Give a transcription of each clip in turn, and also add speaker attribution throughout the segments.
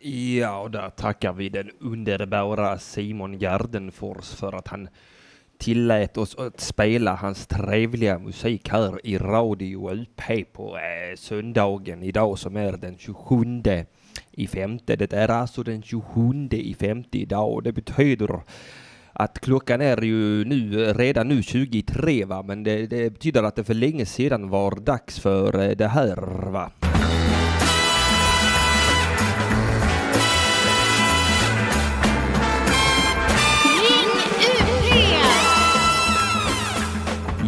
Speaker 1: Ja, och där tackar vi den underbara Simon Gardenfors för att han tillät oss att spela hans trevliga musik här i Radio UP på eh, söndagen idag som är den 27 i femte. Det är alltså den 27 i femte idag och det betyder att klockan är ju nu, redan nu 23 va, men det, det betyder att det för länge sedan var dags för eh, det här va.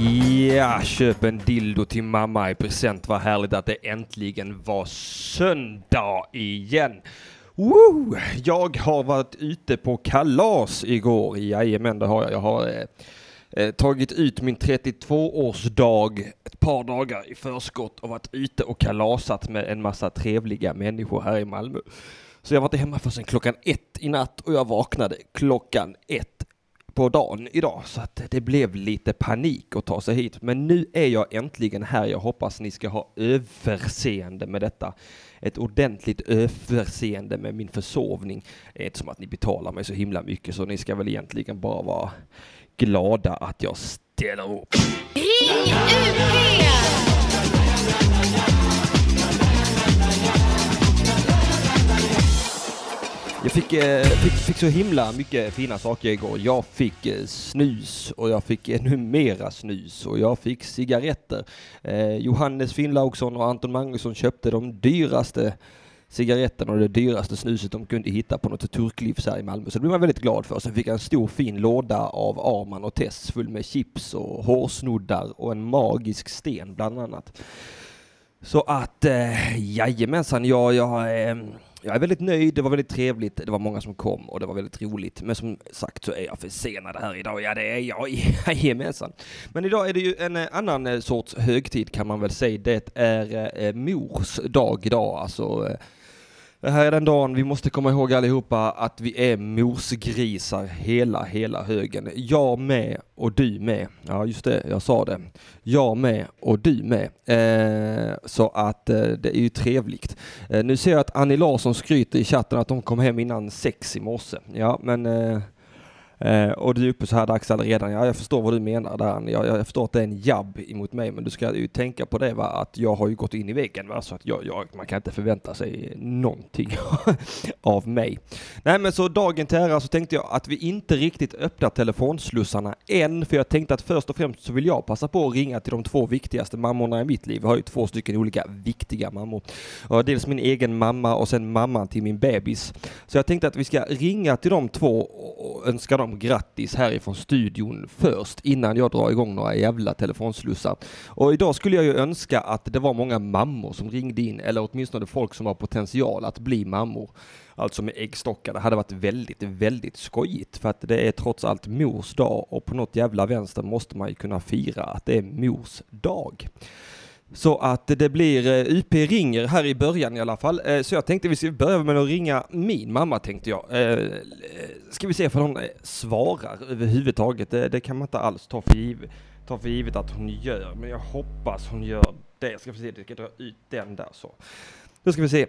Speaker 1: Ja, köp en dildo till mamma i present. Vad härligt att det äntligen var söndag igen. Woo! Jag har varit ute på kalas igår. Jajamän, det har jag. Jag har eh, eh tagit ut min 32-årsdag ett par dagar i förskott och varit ute och kalasat med en massa trevliga människor här i Malmö. Så jag var inte hemma förrän klockan ett i natt och jag vaknade klockan ett på dagen idag så att det blev lite panik att ta sig hit. Men nu är jag äntligen här. Jag hoppas ni ska ha överseende med detta. Ett ordentligt överseende med min försovning. Det är inte som att ni betalar mig så himla mycket så ni ska väl egentligen bara vara glada att jag ställer upp.
Speaker 2: Ring UP!
Speaker 1: Jag fick, eh, fick, fick så himla mycket fina saker igår. Jag fick eh, snus och jag fick ännu mera snus och jag fick cigaretter. Eh, Johannes Finnlaugsson och Anton Magnusson köpte de dyraste cigaretterna och det dyraste snuset de kunde hitta på något turklivs här i Malmö. Så det blev man väldigt glad för. Sen fick jag en stor fin låda av Arman och Tess full med chips och hårsnoddar och en magisk sten bland annat. Så att, eh, jajamensan, jag, jag, eh, jag är väldigt nöjd, det var väldigt trevligt, det var många som kom och det var väldigt roligt. Men som sagt så är jag försenad här idag, ja det är jag, jajamensan. Men idag är det ju en eh, annan eh, sorts högtid kan man väl säga. Det är eh, mors dag idag, alltså det här är den dagen vi måste komma ihåg allihopa att vi är morsgrisar hela, hela högen. Jag med och du med. Ja, just det, jag sa det. Jag med och du med. Eh, så att eh, det är ju trevligt. Eh, nu ser jag att Annie Larsson skryter i chatten att de kom hem innan sex i morse. Ja, men eh, eh, och du är uppe så här dags redan. Ja, jag förstår vad du menar där. Jag, jag förstår att det är en jabb emot mig, men du ska ju tänka på det va, att jag har ju gått in i väggen va, så att jag, jag, man kan inte förvänta sig någonting av mig. Nej, men så dagen till ära så tänkte jag att vi inte riktigt öppnar telefonslussarna än, för jag tänkte att först och främst så vill jag passa på att ringa till de två viktigaste mammorna i mitt liv. Jag har ju två stycken olika viktiga mammor. Dels min egen mamma och sen mamman till min bebis. Så jag tänkte att vi ska ringa till de två och önska dem grattis härifrån studion först innan jag drar igång några jävla telefonslussar. Och idag skulle jag ju önska att det var många mammor som ringde in eller åtminstone folk som har potential att bli mammor. Alltså med äggstockar. Det hade varit väldigt, väldigt skojigt för att det är trots allt mors dag och på något jävla vänster måste man ju kunna fira att det är mors dag. Så att det blir eh, UP ringer här i början i alla fall. Eh, så jag tänkte vi ska börja med att ringa min mamma tänkte jag. Eh, ska vi se om hon svarar överhuvudtaget. Det, kan man inte alls ta för, givet, ta för givet att hon gör. Men jag hoppas hon gör det. Ska vi se, jag ska dra ut den där så. Då ska vi se.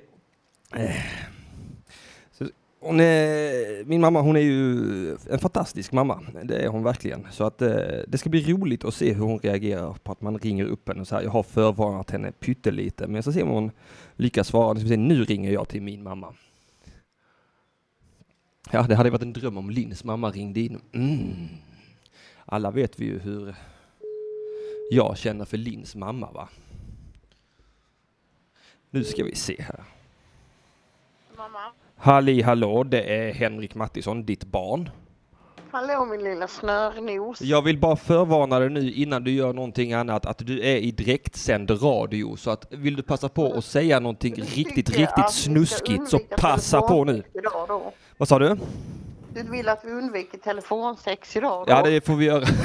Speaker 1: Hon är, min mamma hon är ju en fantastisk mamma, det är hon verkligen. Så att eh, det ska bli roligt att se hur hon reagerar på att man ringer upp henne så här. Jag har förvarnat henne pyttelite, men jag ska se om hon lyckas svara. Nu ska se, Nu ringer jag till min mamma. Ja, det hade varit en dröm om Linns mamma ringde in. Mm. Alla vet vi ju hur jag känner för Linns mamma, va? Nu ska vi se här.
Speaker 3: Mamma.
Speaker 1: Halli hallå, det är Henrik Mattisson, ditt barn.
Speaker 3: Hallå min lilla snörnos.
Speaker 1: Jag vill bara förvarna dig nu innan du gör någonting annat att du är i direktsänd radio så att vill du passa på att säga någonting riktigt, riktigt snuskigt så passa på nu.
Speaker 3: telefonsex Idag då.
Speaker 1: Vad sa du?
Speaker 3: Du vill att vi undviker telefonsex idag då?
Speaker 1: Ja, det får vi göra.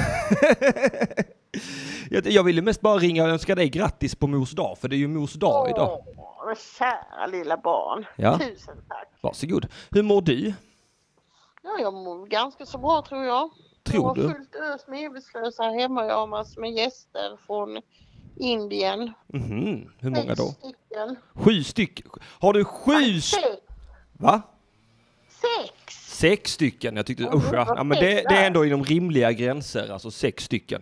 Speaker 1: Jag- Jag ville mest bara ringa och önska dig grattis på mors dag, för det är ju mors dag idag.
Speaker 3: Men kära lilla barn.
Speaker 1: Ja.
Speaker 3: Tusen tack.
Speaker 1: Varsågod. Hur mår du?
Speaker 3: Ja, jag mår ganska så bra tror jag.
Speaker 1: Tror
Speaker 3: jag
Speaker 1: du?
Speaker 3: har fullt ös med medvetslösa här hemma. Jag har massor med gäster från Indien.
Speaker 1: Mhm, Hur många då?
Speaker 3: Sex stycken.
Speaker 1: Sju stycken. Har du sju?
Speaker 3: Sex.
Speaker 1: Va?
Speaker 3: Sex!
Speaker 1: Sex stycken. Jag tyckte, usch ja. ja men det, det är ändå inom rimliga gränser, alltså sex stycken.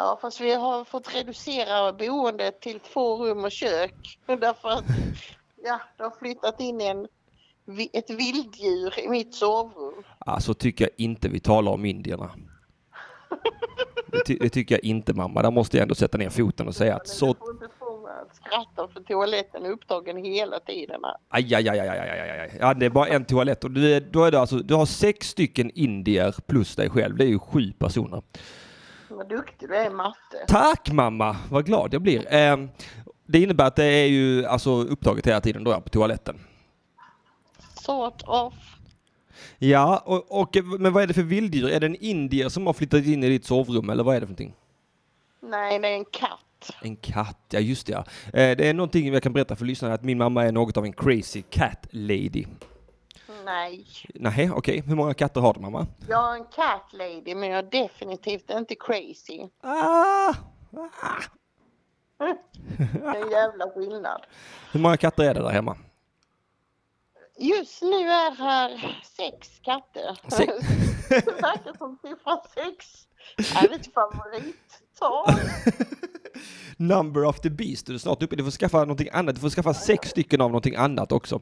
Speaker 3: Ja, fast vi har fått reducera boendet till två rum och kök. Därför att ja, det har flyttat in en, ett vilddjur i mitt sovrum.
Speaker 1: Alltså tycker jag inte vi talar om indierna. Det, ty, det tycker jag inte mamma. Där måste jag ändå sätta ner foten och säga att så...
Speaker 3: att skratta för toaletten är upptagen hela tiden.
Speaker 1: aj, aj, aj, aj, aj, aj, aj. Ja, det är bara en toalett och du är, då är det alltså, du har sex stycken indier plus dig själv. Det är ju sju personer.
Speaker 3: Vad duktig du är i matte.
Speaker 1: Tack mamma, vad glad jag blir. Eh, det innebär att det är ju alltså upptaget hela tiden då jag på toaletten.
Speaker 3: Sort of.
Speaker 1: Ja, och, och, men vad är det för vilddjur? Är det en indier som har flyttat in i ditt sovrum eller vad är det för någonting?
Speaker 3: Nej, det är en katt.
Speaker 1: En katt, ja just det ja. Eh, det är någonting jag kan berätta för lyssnarna att min mamma är något av en crazy cat lady.
Speaker 3: Nej.
Speaker 1: Nej, okej. Hur många katter har du mamma?
Speaker 3: Jag är en cat lady men jag är definitivt inte crazy.
Speaker 1: Ah!
Speaker 3: Det är en jävla skillnad.
Speaker 1: Hur många katter är det där hemma?
Speaker 3: Just nu är här sex katter.
Speaker 1: Sex.
Speaker 3: Det verkar som siffran sex är ditt favorittal.
Speaker 1: Number of the beast, du är snart uppe. Du får skaffa någonting annat. Du får skaffa sex stycken av någonting annat också.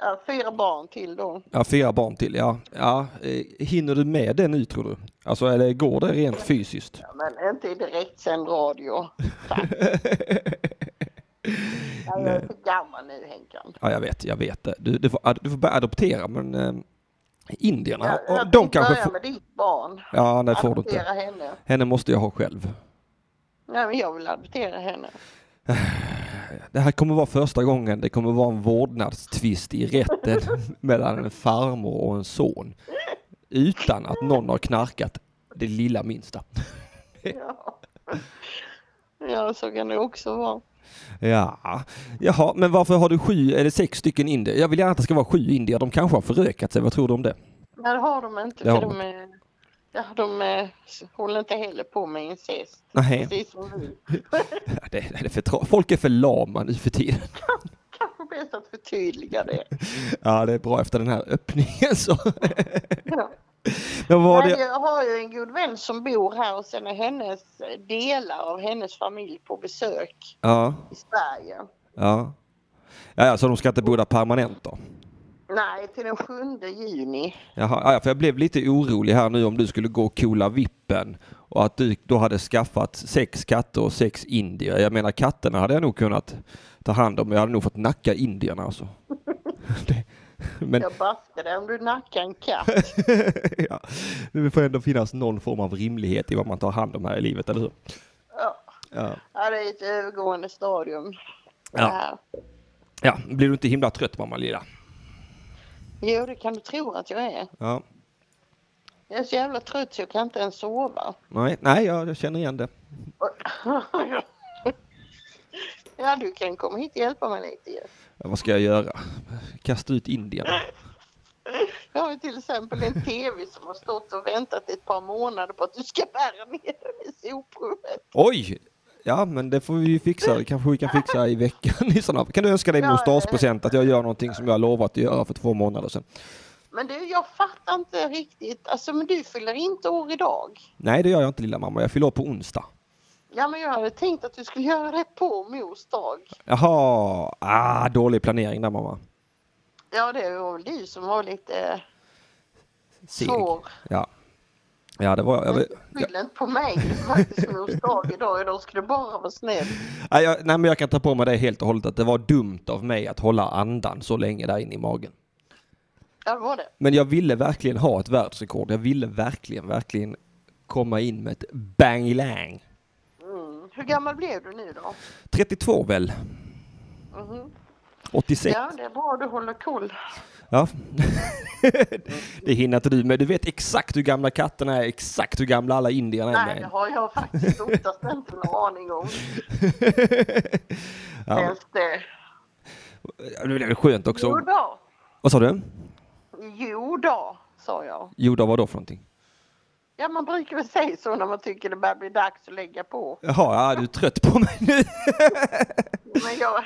Speaker 3: Ja, fyra barn till då.
Speaker 1: Ja, fyra barn till, ja. ja. eh, Hinner du med det nu tror du? Alltså, eller går det rent fysiskt?
Speaker 3: Ja, men inte i direktsänd radio. Tack. Jag är för gammal nu Henkan.
Speaker 1: Ja, jag vet, jag vet det. Du, du, får, du får börja adoptera, men eh, indierna,
Speaker 3: Jag,
Speaker 1: och
Speaker 3: jag
Speaker 1: de kanske
Speaker 3: börja
Speaker 1: får...
Speaker 3: med ditt barn.
Speaker 1: Ja, det får du inte.
Speaker 3: henne.
Speaker 1: Henne måste jag ha själv.
Speaker 3: Nej, men jag vill adoptera henne.
Speaker 1: Det här kommer vara första gången det kommer vara en vårdnadstvist i rätten mellan en farmor och en son. Utan att någon har knarkat det lilla minsta.
Speaker 3: Ja. ja, så kan det också vara.
Speaker 1: Ja, jaha, men varför har du sju eller sex stycken indier? Jag vill gärna att det ska vara sju indier. De kanske har förökat sig. Vad tror du om det?
Speaker 3: Nej, det har de inte.
Speaker 1: Det
Speaker 3: för
Speaker 1: de
Speaker 3: de är, ja, de är, håller inte heller på med incest.
Speaker 1: Nej,
Speaker 3: Precis som vi.
Speaker 1: det, det är för folk är för lama nu för tiden.
Speaker 3: Kanske bäst att förtydliga det.
Speaker 1: Ja, det är bra efter den här öppningen så.
Speaker 3: Ja.
Speaker 1: Men var det?
Speaker 3: jag har ju en god vän som bor här och sen är hennes delar av hennes familj på besök
Speaker 1: Ja,
Speaker 3: i Sverige.
Speaker 1: Ja, ja, så de ska inte bo där permanent då?
Speaker 3: Nej, till den 7 juni.
Speaker 1: Jaha, ja, för jag blev lite orolig här nu om du skulle gå och coola vippen och att du då hade skaffat sex katter och sex indier. Jag menar katterna hade jag nog kunnat ta hand om, men jag hade nog fått nacka indierna alltså. Men
Speaker 3: Jag baskar dig om du nackar en katt.
Speaker 1: ja, det får ändå finnas någon form av rimlighet i vad man tar hand om här i livet, eller hur?
Speaker 3: Ja,
Speaker 1: Ja.
Speaker 3: ja det är ett övergående stadium.
Speaker 1: Ja. ja, blir du inte himla trött mamma lilla?
Speaker 3: Jo, det kan du tro att jag är.
Speaker 1: Ja.
Speaker 3: Jag är så jävla trött så jag kan inte ens sova.
Speaker 1: Nej, nej ja, jag känner igen det.
Speaker 3: Ja, du kan komma hit och hjälpa mig lite ju.
Speaker 1: Ja, vad ska jag göra? Kasta ut indierna?
Speaker 3: Jag har till exempel en tv som har stått och väntat ett par månader på att du ska bära ner den i soprummet.
Speaker 1: Oj! Ja, men det får vi ju fixa. Det kanske vi kan fixa i veckan i sådana fall. Kan du önska dig
Speaker 3: Ja,
Speaker 1: mors dagspresent att jag gör någonting som jag lovat att göra för två månader sedan?
Speaker 3: Men du, jag fattar inte riktigt. Alltså, men du fyller inte år idag.
Speaker 1: Nej, det gör jag inte lilla mamma. Jag fyller år på onsdag.
Speaker 3: Ja, men jag hade tänkt att du skulle göra det på mors dag.
Speaker 1: Jaha, ah, dålig planering där mamma.
Speaker 3: Ja, det var väl du som var lite
Speaker 1: Seg.
Speaker 3: svår.
Speaker 1: Ja. Ja, det var jag.
Speaker 3: Skyll inte på mig. Faktiskt dag idag. Ska du bara vara snäll.
Speaker 1: nej, jag, nej, men jag kan ta på mig det helt och hållet att det var dumt av mig att hålla andan så länge där inne i magen.
Speaker 3: Ja, det var det.
Speaker 1: Men jag ville verkligen ha ett världsrekord. Jag ville verkligen, verkligen komma in med ett bang-lang.
Speaker 3: Mm. Hur gammal blev du nu då?
Speaker 1: 32 väl?
Speaker 3: Mhm.
Speaker 1: 86?
Speaker 3: Ja, det är bra du håller koll.
Speaker 1: Ja. det hinner inte du med. Du vet exakt hur gamla katterna är, exakt hur gamla alla indierna är.
Speaker 3: Nej, det har jag faktiskt oftast inte en aning om.
Speaker 1: ja,
Speaker 3: Ens det.
Speaker 1: det är skönt också.
Speaker 3: Jo då.
Speaker 1: Vad sa du?
Speaker 3: Jo då, sa jag.
Speaker 1: Jo, då, vad då för någonting?
Speaker 3: Ja, man brukar väl säga så när man tycker det börjar bli dags att lägga på.
Speaker 1: Jaha, ja, du är trött på mig nu.
Speaker 3: Men jag,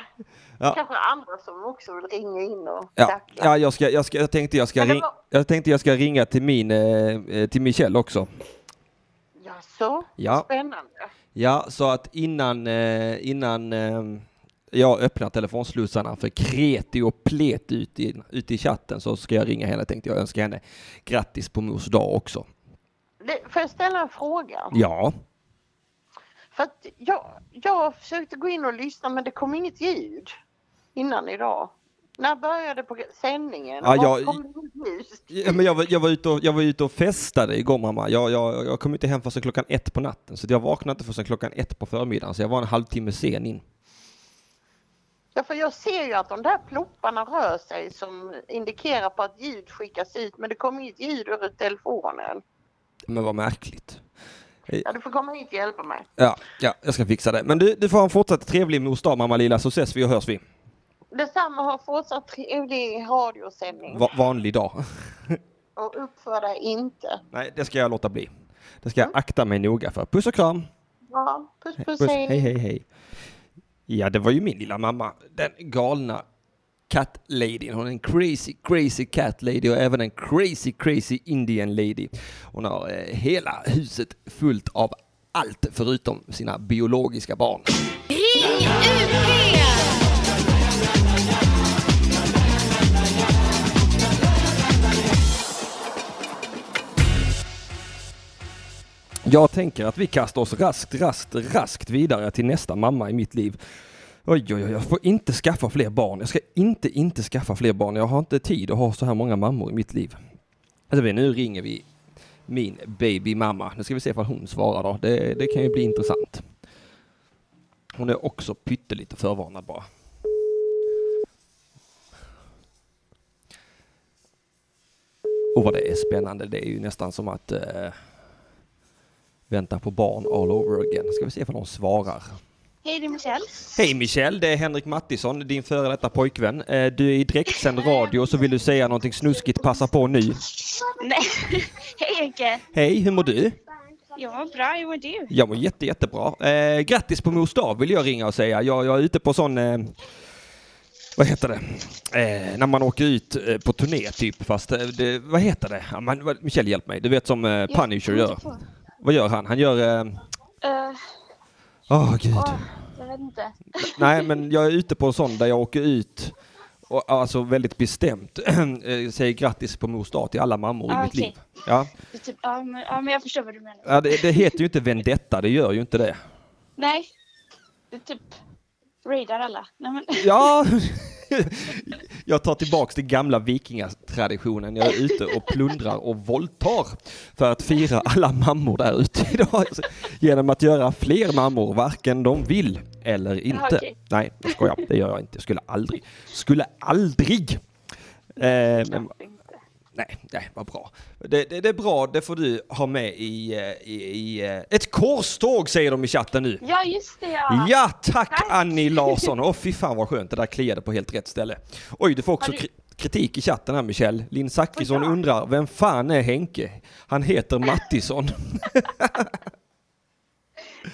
Speaker 1: Ja.
Speaker 3: kanske andra som också vill ringa in och
Speaker 1: Ja,
Speaker 3: tacka.
Speaker 1: ja jag, ska, jag, ska, jag, tänkte jag, ska ring, jag tänkte jag ska ringa till min, eh, eh, till Michelle också.
Speaker 3: Jaså?
Speaker 1: Ja.
Speaker 3: Spännande.
Speaker 1: Ja, så att innan, eh, innan eh, jag öppnar telefonslussarna för kreti och plet ut i, ut i chatten så ska jag ringa henne tänkte jag önska henne grattis på mors dag också.
Speaker 3: Får jag ställa en fråga?
Speaker 1: Ja,
Speaker 3: För att jag, jag försökte gå in och lyssna men det kom inget ljud innan idag. När började på sändningen?
Speaker 1: Ja, jag-
Speaker 3: kom?
Speaker 1: Ja, men jag, var, jag, var ute och, jag var ute och festade igår mamma. Jag, jag, jag kom inte hem förrän klockan ett på natten så jag vaknade inte förrän klockan ett på förmiddagen så jag var en halvtimme sen in.
Speaker 3: Ja, för jag ser ju att de där plopparna rör sig som indikerar på att ljud skickas ut men det kommer inget ljud ur telefonen.
Speaker 1: Men vad märkligt.
Speaker 3: Ja, du får komma hit och hjälpa mig.
Speaker 1: Ja, ja, jag ska fixa det. Men du, du får ha en fortsatt trevlig mors dag mamma lilla så ses vi och hörs vi.
Speaker 3: Detsamma har fortsatt trevlig radiosändning
Speaker 1: Va vanlig dag.
Speaker 3: och uppför dig inte.
Speaker 1: Nej, det ska jag låta bli. Det ska jag akta mig noga för. Puss och kram!
Speaker 3: Ja, puss puss,
Speaker 1: Puss, hej hej hej. Ja, det var ju min lilla mamma. Den galna cat lady. Hon är en crazy, crazy cat lady och även en crazy, crazy Indian lady. Hon har eh, hela huset fullt av allt förutom sina biologiska barn.
Speaker 2: Ring UP!
Speaker 1: Jag tänker att vi kastar oss raskt, raskt, raskt vidare till nästa mamma i mitt liv. Oj, oj, oj, jag får inte skaffa fler barn. Jag ska inte, inte skaffa fler barn. Jag har inte tid att ha så här många mammor i mitt liv. Alltså, nu ringer vi min babymamma. Nu ska vi se ifall hon svarar då. Det, det kan ju bli intressant. Hon är också pyttelite förvarnad bara. Och vad det är spännande. Det är ju nästan som att eh, vänta på barn all over again. Ska vi se ifall hon svarar.
Speaker 4: Hej, det är Michelle.
Speaker 1: Hej Michelle, det är Henrik Mattisson, din före detta pojkvän. Eh, Du är i direktsänd radio så vill du säga någonting snuskigt, passa på nu.
Speaker 4: Nej. Hej Henke.
Speaker 1: Hej, hur mår du?
Speaker 4: Jag mår bra, hur mår du?
Speaker 1: Jag mår jätte, jättebra. Eh, grattis på mors dag vill jag ringa och säga. Jag, jag är ute på sån, eh, vad heter det, eh, när man åker ut eh, på turné typ, fast eh, det, vad heter det? Ja, man, Michelle hjälp mig, du vet som eh, Punisher gör. Vad gör han? Han gör, eh,
Speaker 4: Uh,
Speaker 1: åh gud.
Speaker 4: åh, jag vet inte.
Speaker 1: Nej, men jag är ute på en sån där jag åker ut och alltså väldigt bestämt eh, säger grattis på mors dag till alla mammor i
Speaker 4: Ah,
Speaker 1: mitt
Speaker 4: okej.
Speaker 1: liv. Ja,
Speaker 4: Typ, ja, men, ja, men jag förstår vad du menar.
Speaker 1: ja det, det heter ju inte vendetta, det gör ju inte det.
Speaker 4: Nej. Det är typ raidar alla. Nej, men,
Speaker 1: Ja, jag tar tillbaks den gamla vikingatraditionen. Jag är ute och plundrar och våldtar för att fira alla mammor där ute idag. Genom att göra fler mammor, varken de vill eller inte.
Speaker 4: okej.
Speaker 1: Nej, jag skojar. Det gör jag inte. Jag skulle aldrig. Skulle aldrig. Eh, men. Nej, nej, vad bra. Det, det, det är bra, det får du ha med i, eh, i, i eh, ett korståg säger de i chatten nu.
Speaker 4: Ja, just det ja.
Speaker 1: Ja, tack
Speaker 4: Tack.
Speaker 1: Annie Larsson. Åh fy fan vad skönt, det där kliade på helt rätt ställe. Oj, du får också
Speaker 4: du-
Speaker 1: kri- kritik i chatten här Michelle. Linn Zachrisson undrar, vem fan är Henke? Han heter Mattisson.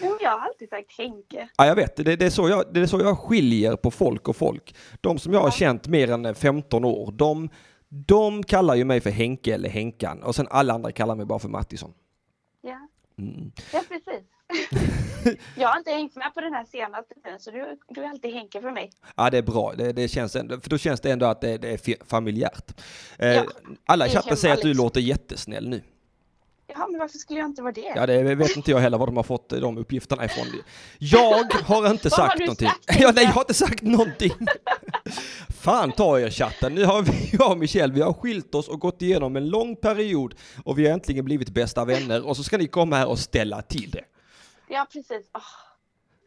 Speaker 4: Jo, jag har alltid sagt Henke.
Speaker 1: ja, jag vet, det, det, är så jag, det är så jag skiljer på folk och folk. De som jag har känt mer än 15 år, de, de kallar ju mig för Henke eller Henkan och sen alla andra kallar mig bara för Mattisson.
Speaker 4: Ja,
Speaker 1: Mm.
Speaker 4: ja precis. jag har inte hängt med på den här senaste tiden, så du, du är alltid Henke för mig.
Speaker 1: Ja, det är bra. Det, det känns ändå, för då känns det ändå att det, det är familjärt. Eh,
Speaker 4: Ja,
Speaker 1: alla i chatten säger att du låter jättesnäll nu.
Speaker 4: Ja, men varför skulle jag inte vara det?
Speaker 1: Ja, det vet inte jag heller var de har fått de uppgifterna ifrån. Jag har inte
Speaker 4: har
Speaker 1: sagt
Speaker 4: du
Speaker 1: någonting.
Speaker 4: sagt,
Speaker 1: Ja, nej, jag har inte sagt någonting. Fan ta er chatten. Nu har vi, jag och Michelle, vi har skilt oss och gått igenom en lång period och vi har äntligen blivit bästa vänner och så ska ni komma här och ställa till det.
Speaker 4: Ja, precis. Åh,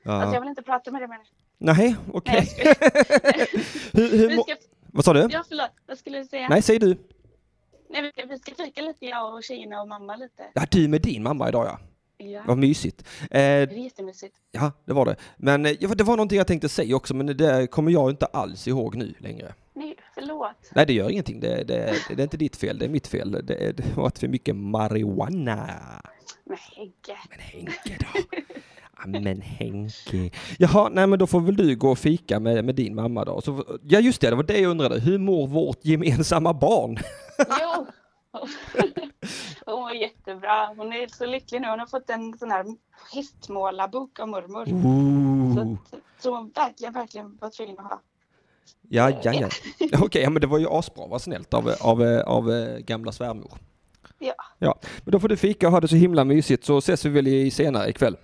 Speaker 4: Alltså, jag
Speaker 1: Ja.
Speaker 4: vill inte prata med dig mer.
Speaker 1: Nej, okej.
Speaker 4: Nej, jag
Speaker 1: Hur, hur,
Speaker 4: Vi
Speaker 1: må-
Speaker 4: ska,
Speaker 1: vad sa du?
Speaker 4: ja, förlåt. Vad skulle du säga?
Speaker 1: Nej, säg du.
Speaker 4: Nej, vi ska, vi ska fika lite, jag och tjejerna och mamma lite.
Speaker 1: Ja, du med din mamma idag ja.
Speaker 4: Ja,
Speaker 1: Vad mysigt. Eh,
Speaker 4: det är jättemysigt.
Speaker 1: Ja, det var det. Men eh, ja, det var någonting jag tänkte säga också, men det kommer jag inte alls ihåg nu längre.
Speaker 4: Nej, Förlåt.
Speaker 1: Nej, det gör ingenting. Det, det, det är inte ditt fel, det är mitt fel. Det, det var för mycket marijuana.
Speaker 4: Men Henke.
Speaker 1: Men Henke då? Ja, Men Henke. Jaha, nej men då får väl du gå och fika med, med din mamma då. Så, ja just det, det var det jag undrade. Hur mår vårt gemensamma barn?
Speaker 4: Jo. Hon var jättebra. Hon är så lycklig nu. Hon har fått en sån här hästmålarbok av mormor. Så,
Speaker 1: Ooh.
Speaker 4: så hon verkligen, verkligen var tvungen att ha.
Speaker 1: Ja, ja, ja. Okej, ja, men det var ju asbra. Vad snällt av, av, av, eh, gamla svärmor.
Speaker 4: Ja,
Speaker 1: Ja, men då får du fika och ha det så himla mysigt så ses vi väl i senare ikväll.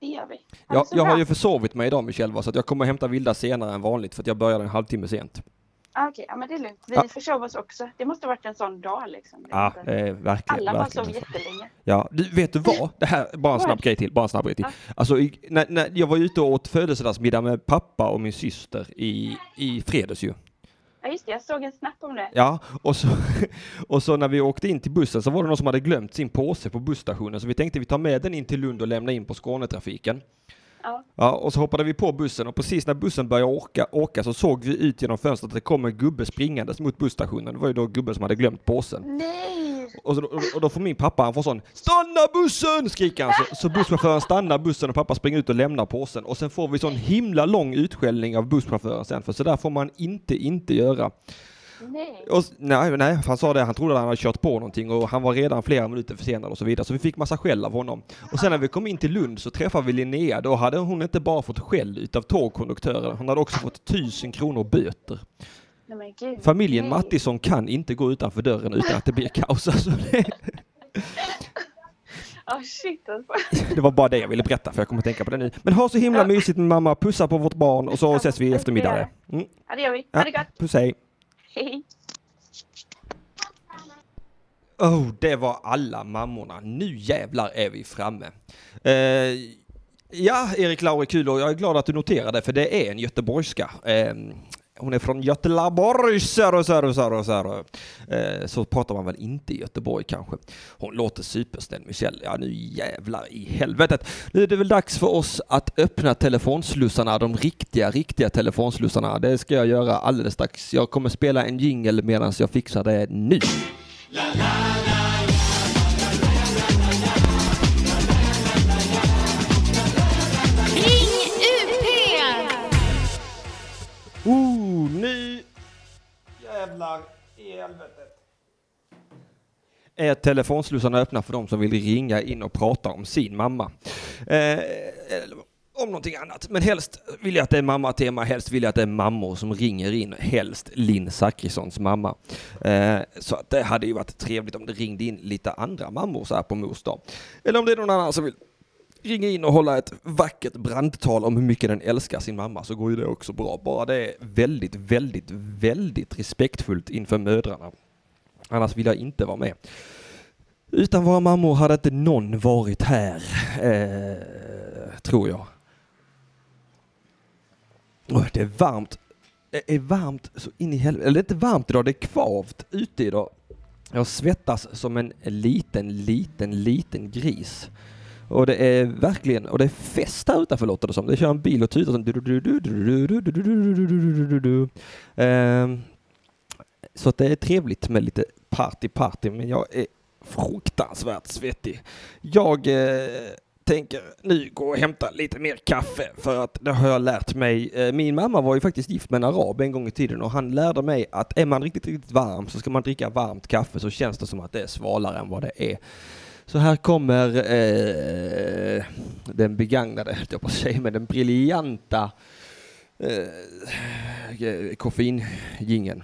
Speaker 4: det gör vi.
Speaker 1: Ja, jag har
Speaker 4: bra.
Speaker 1: ju försovit mig idag Michelle, så att jag kommer hämta Vilda senare än vanligt för att jag började en halvtimme sent.
Speaker 4: Ah, Okej, ja, men det är lugnt. Vi
Speaker 1: Ja.
Speaker 4: försov oss också. Det måste ha varit en sån dag liksom.
Speaker 1: Ja, eh, verkligen.
Speaker 4: Alla bara sov jättelänge.
Speaker 1: Ja, du, vet du vad? Det här, bara en snabb grej till, bara en snabb grej till.
Speaker 4: Ja.
Speaker 1: Alltså, när, när jag var ute och åt födelsedagsmiddag med pappa och min syster i, i fredags ju.
Speaker 4: Ja, just det. Jag såg en snap om det.
Speaker 1: Ja, och så, och så när vi åkte in till bussen så var det någon som hade glömt sin påse på busstationen så vi tänkte vi tar med den in till Lund och lämna in på Skånetrafiken.
Speaker 4: Ja.
Speaker 1: Ja, och så hoppade vi på bussen och precis när bussen började åka, åka så såg vi ut genom fönstret att det kom en gubbe springandes mot busstationen. Det var ju då gubben som hade glömt påsen.
Speaker 4: Nej!
Speaker 1: Och, så, och, och då får min pappa, han får sån Stanna bussen! skriker han. Så, så busschauffören stannar bussen och pappa springer ut och lämnar påsen. Och sen får vi sån himla lång utskällning av busschauffören sen, för så där får man inte, inte göra.
Speaker 4: Nej!
Speaker 1: Och, nej, nej, han sa det, han trodde att han hade kört på någonting och han var redan flera minuter försenad och så vidare. Så vi fick massa skäll av honom. Och sen när vi kom in till Lund så träffade vi Linnea. Då hade hon inte bara fått skäll utav tågkonduktören, hon hade också fått tusen kronor böter.
Speaker 4: Nej.
Speaker 1: Familjen
Speaker 4: nej.
Speaker 1: Mattisson kan inte gå utanför dörren utan att det blir kaos. Alltså det,
Speaker 4: Ja, shit alltså.
Speaker 1: det var bara det jag ville berätta för jag kommer att tänka på det nu. Men ha så himla mysigt med mamma, pussa på vårt barn och så ses vi i eftermiddag. Mm.
Speaker 4: Ja, det gör vi. Ha det gott.
Speaker 1: Puss hej.
Speaker 4: Hej.
Speaker 1: Oh, det var alla mammorna. Nu jävlar är vi framme. Eh, ja, Erik Lauri kul och jag är glad att du noterade för det är en göteborgska. Eh, hon är från Göteborg, så, så, så, så, eh, så pratar man väl inte i Göteborg kanske. Hon låter supersnäll Michelle. Ja, nu jävlar i helvetet. Nu är det väl dags för oss att öppna telefonslussarna, de riktiga, riktiga telefonslussarna. Det ska jag göra alldeles strax. Jag kommer spela en jingle medan jag fixar det nu.
Speaker 2: Ring
Speaker 1: Oh, nu jävlar i helvetet. Är telefonslussarna öppna för de som vill ringa in och prata om sin mamma. Eh, om någonting annat. Men helst vill jag att det är mammatema, helst vill jag att det är mammor som ringer in. Helst Linn Zachrissons mamma. Eh, så att det hade ju varit trevligt om det ringde in lite andra mammor så här på mors dag. Eller om det är någon annan som vill ringa in och hålla ett vackert brandtal om hur mycket den älskar sin mamma så går ju det också bra. Bara det är väldigt, väldigt, väldigt respektfullt inför mödrarna. Annars vill jag inte vara med. Utan våra mammor hade inte någon varit här, eh, tror jag. Det är varmt. Det är varmt så in i helvete. Eller det är inte varmt idag, det är kvavt ute idag. Jag svettas som en liten, liten, liten gris. Och det är verkligen, och det är fest här utanför låter det som. Det kör en bil och tutar som Ehm, Så att det är trevligt med lite party party men jag är fruktansvärt svettig. Jag eh, tänker nu gå och hämta lite mer kaffe för att det har jag lärt mig. Eh, min mamma var ju faktiskt gift med en arab en gång i tiden och han lärde mig att är man riktigt, riktigt varm så ska man dricka varmt kaffe så känns det som att det är svalare än vad det är. Så här kommer eh, den begagnade, höll jag på att säga, men den briljanta eh, koffeingingen.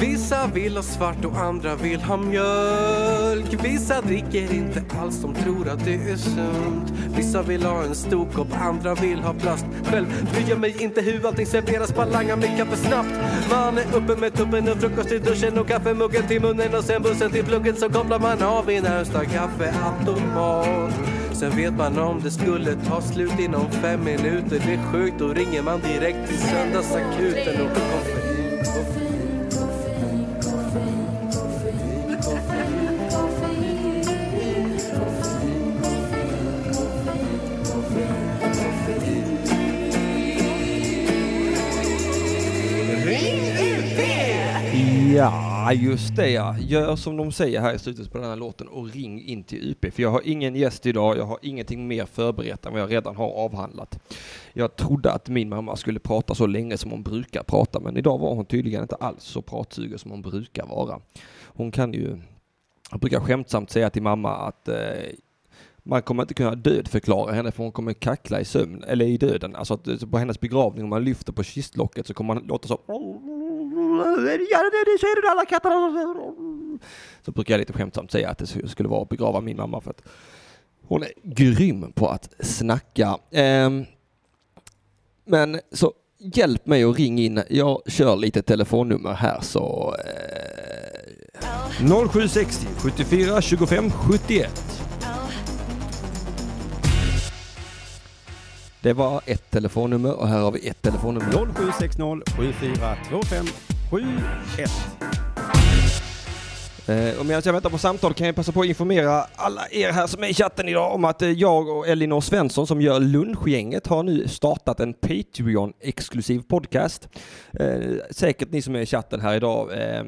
Speaker 5: Vissa vill ha svart och andra vill ha mjölk. Vissa dricker inte alls, de tror att det är sunt. Vissa vill ha en stor kopp, andra vill ha plast. Själv bryr jag mig inte hur allting serveras, bara langar mitt kaffe snabbt. Man är uppe med tuppen och frukost i duschen och kaffemuggen till munnen och sen bussen till plugget. Så kopplar man av i närmsta kaffeautomat. Sen vet man om det skulle ta slut inom fem minuter. Det är sjukt, då ringer man direkt till söndagsakuten och koffein,
Speaker 1: Ja, just det ja. Gör som de säger här i slutet på den här låten och ring in till UP. För jag har ingen gäst idag, jag har ingenting mer förberett än vad jag redan har avhandlat. Jag trodde att min mamma skulle prata så länge som hon brukar prata, men idag var hon tydligen inte alls så pratsugen som hon brukar vara. Hon kan ju, jag brukar skämtsamt säga till mamma att eh, man kommer inte kunna dödförklara henne för hon kommer kackla i sömn, eller i döden. Alltså att eh, på hennes begravning, om man lyfter på kistlocket så kommer man låta så ser du alla katterna. Så brukar jag lite skämtsamt säga att det skulle vara att begrava min mamma för att hon är grym på att snacka. Ehm, men så hjälp mig att ringa in. Jag kör lite telefonnummer här så 0760 74 25 71. Det var ett telefonnummer och här har vi ett telefonnummer.
Speaker 6: 0760 7425 71.
Speaker 1: Eh, och medan jag väntar på samtal kan jag passa på att informera alla er här som är i chatten idag om att eh, jag och Elinor Svensson som gör Lunchgänget har nu startat en Patreon-exklusiv podcast. Eh, säkert ni som är i chatten här idag eh,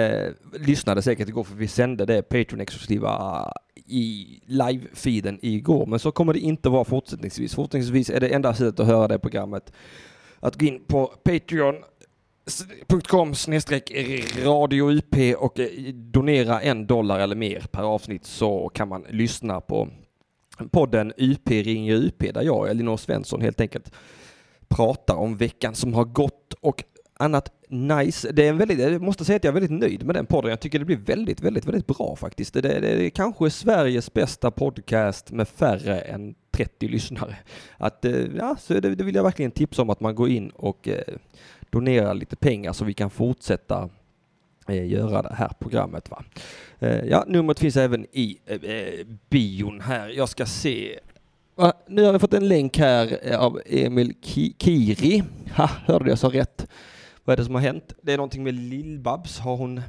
Speaker 1: eh, lyssnade säkert igår för vi sände det Patreon-exklusiva i live-feeden igår. Men så kommer det inte vara fortsättningsvis. Fortsättningsvis är det enda sättet att höra det programmet att gå in på Patreon .com snedstreck radio UP och eh, donera en dollar eller mer per avsnitt så kan man lyssna på podden UP ringer UP där jag Elinor Svensson helt enkelt pratar om veckan som har gått och annat nice. Det är en väldigt, jag måste säga att jag är väldigt nöjd med den podden. Jag tycker det blir väldigt, väldigt, väldigt bra faktiskt. Det, det, det är kanske Sveriges bästa podcast med färre än 30 lyssnare. Att, eh, ja, så det, det vill jag verkligen tipsa om att man går in och eh, donerar lite pengar så vi kan fortsätta eh, göra det här programmet. Va? Eh, ja, numret finns även i eh, eh bion här. Jag ska se. Nu har vi fått en länk här eh, av Emil Ki Kiri. Ha, hörde jag så rätt? Vad är det som har hänt? Det är någonting med Lill-Babs. Har hon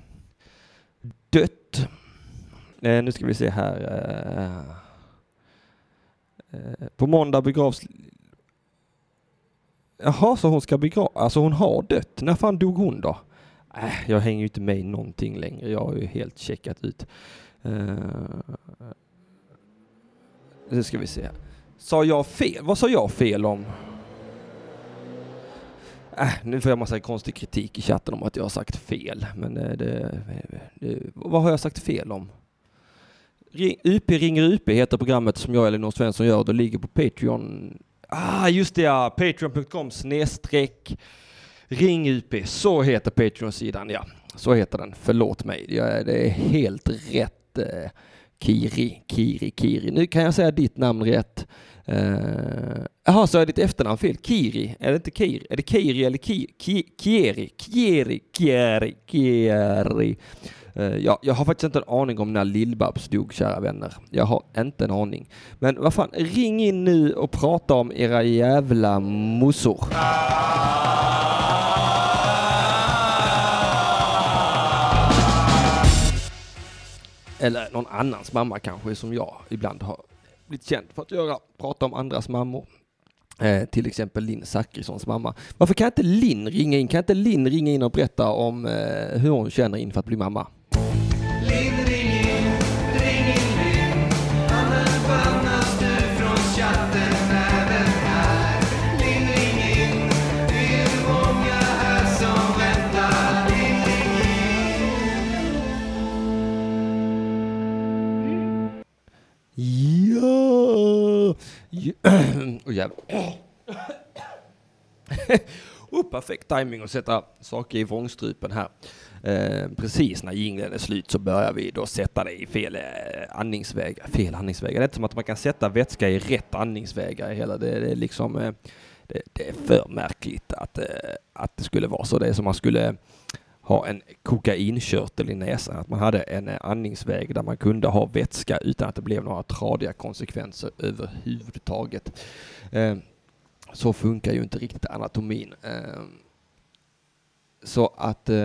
Speaker 1: dött? Eh, nu ska vi se här. Eh, eh, på måndag begravs Jaha, så hon ska begravas? alltså hon har dött. När fan dog hon då? Äh, jag hänger ju inte med i någonting längre. Jag har ju helt checkat ut. Eh, nu ska vi se. Sa jag fel? Vad sa jag fel om? Äh, nu får jag massa konstig kritik i chatten om att jag har sagt fel. Men eh, det, det, vad har jag sagt fel om? UP ringer UP heter programmet som jag och Elinor Svensson gör. Det ligger på Patreon Ah, just det ja. Patreon.com snedstreck ring UP. Så heter Patreon-sidan ja. Så heter den. Förlåt mig. Det är helt rätt. Eh, Kiri, Kiri, Kiri. Nu kan jag säga ditt namn rätt. Eh, Jaha, uh, så är ditt efternamn fel? Kiri? Är det inte Kiri? Är det Kiri eller Ki, Ki, Kieri? Kieri, Kieri, Kieri. Uh, ja, jag har faktiskt inte en aning om när Lill-Babs dog, kära vänner. Jag har inte en aning. Men vad fan, ring in nu och prata om era jävla mossor. Eller någon annans mamma kanske, som jag ibland har blivit känd för att göra, prata om andras mammor. Eh, till exempel Linn Zachrissons mamma. Varför kan inte Linn ringa in? Kan inte Linn ringa in och berätta om eh, hur hon känner inför att bli mamma? Oh, oh, perfekt timing att sätta saker i vrångstrupen här. Eh, precis när jingeln är slut så börjar vi då sätta det i fel eh, andningsvägar. Fel andningsvägar. Det är inte som att man kan sätta vätska i rätt andningsvägar hela. Det, det är liksom eh, det, det, är för märkligt att, eh, att det skulle vara så. Det är som man skulle ha en kokainkörtel i näsan, att man hade en eh, andningsväg där man kunde ha vätska utan att det blev några tradiga konsekvenser överhuvudtaget. Eh, så funkar ju inte riktigt anatomin. Eh, så att eh,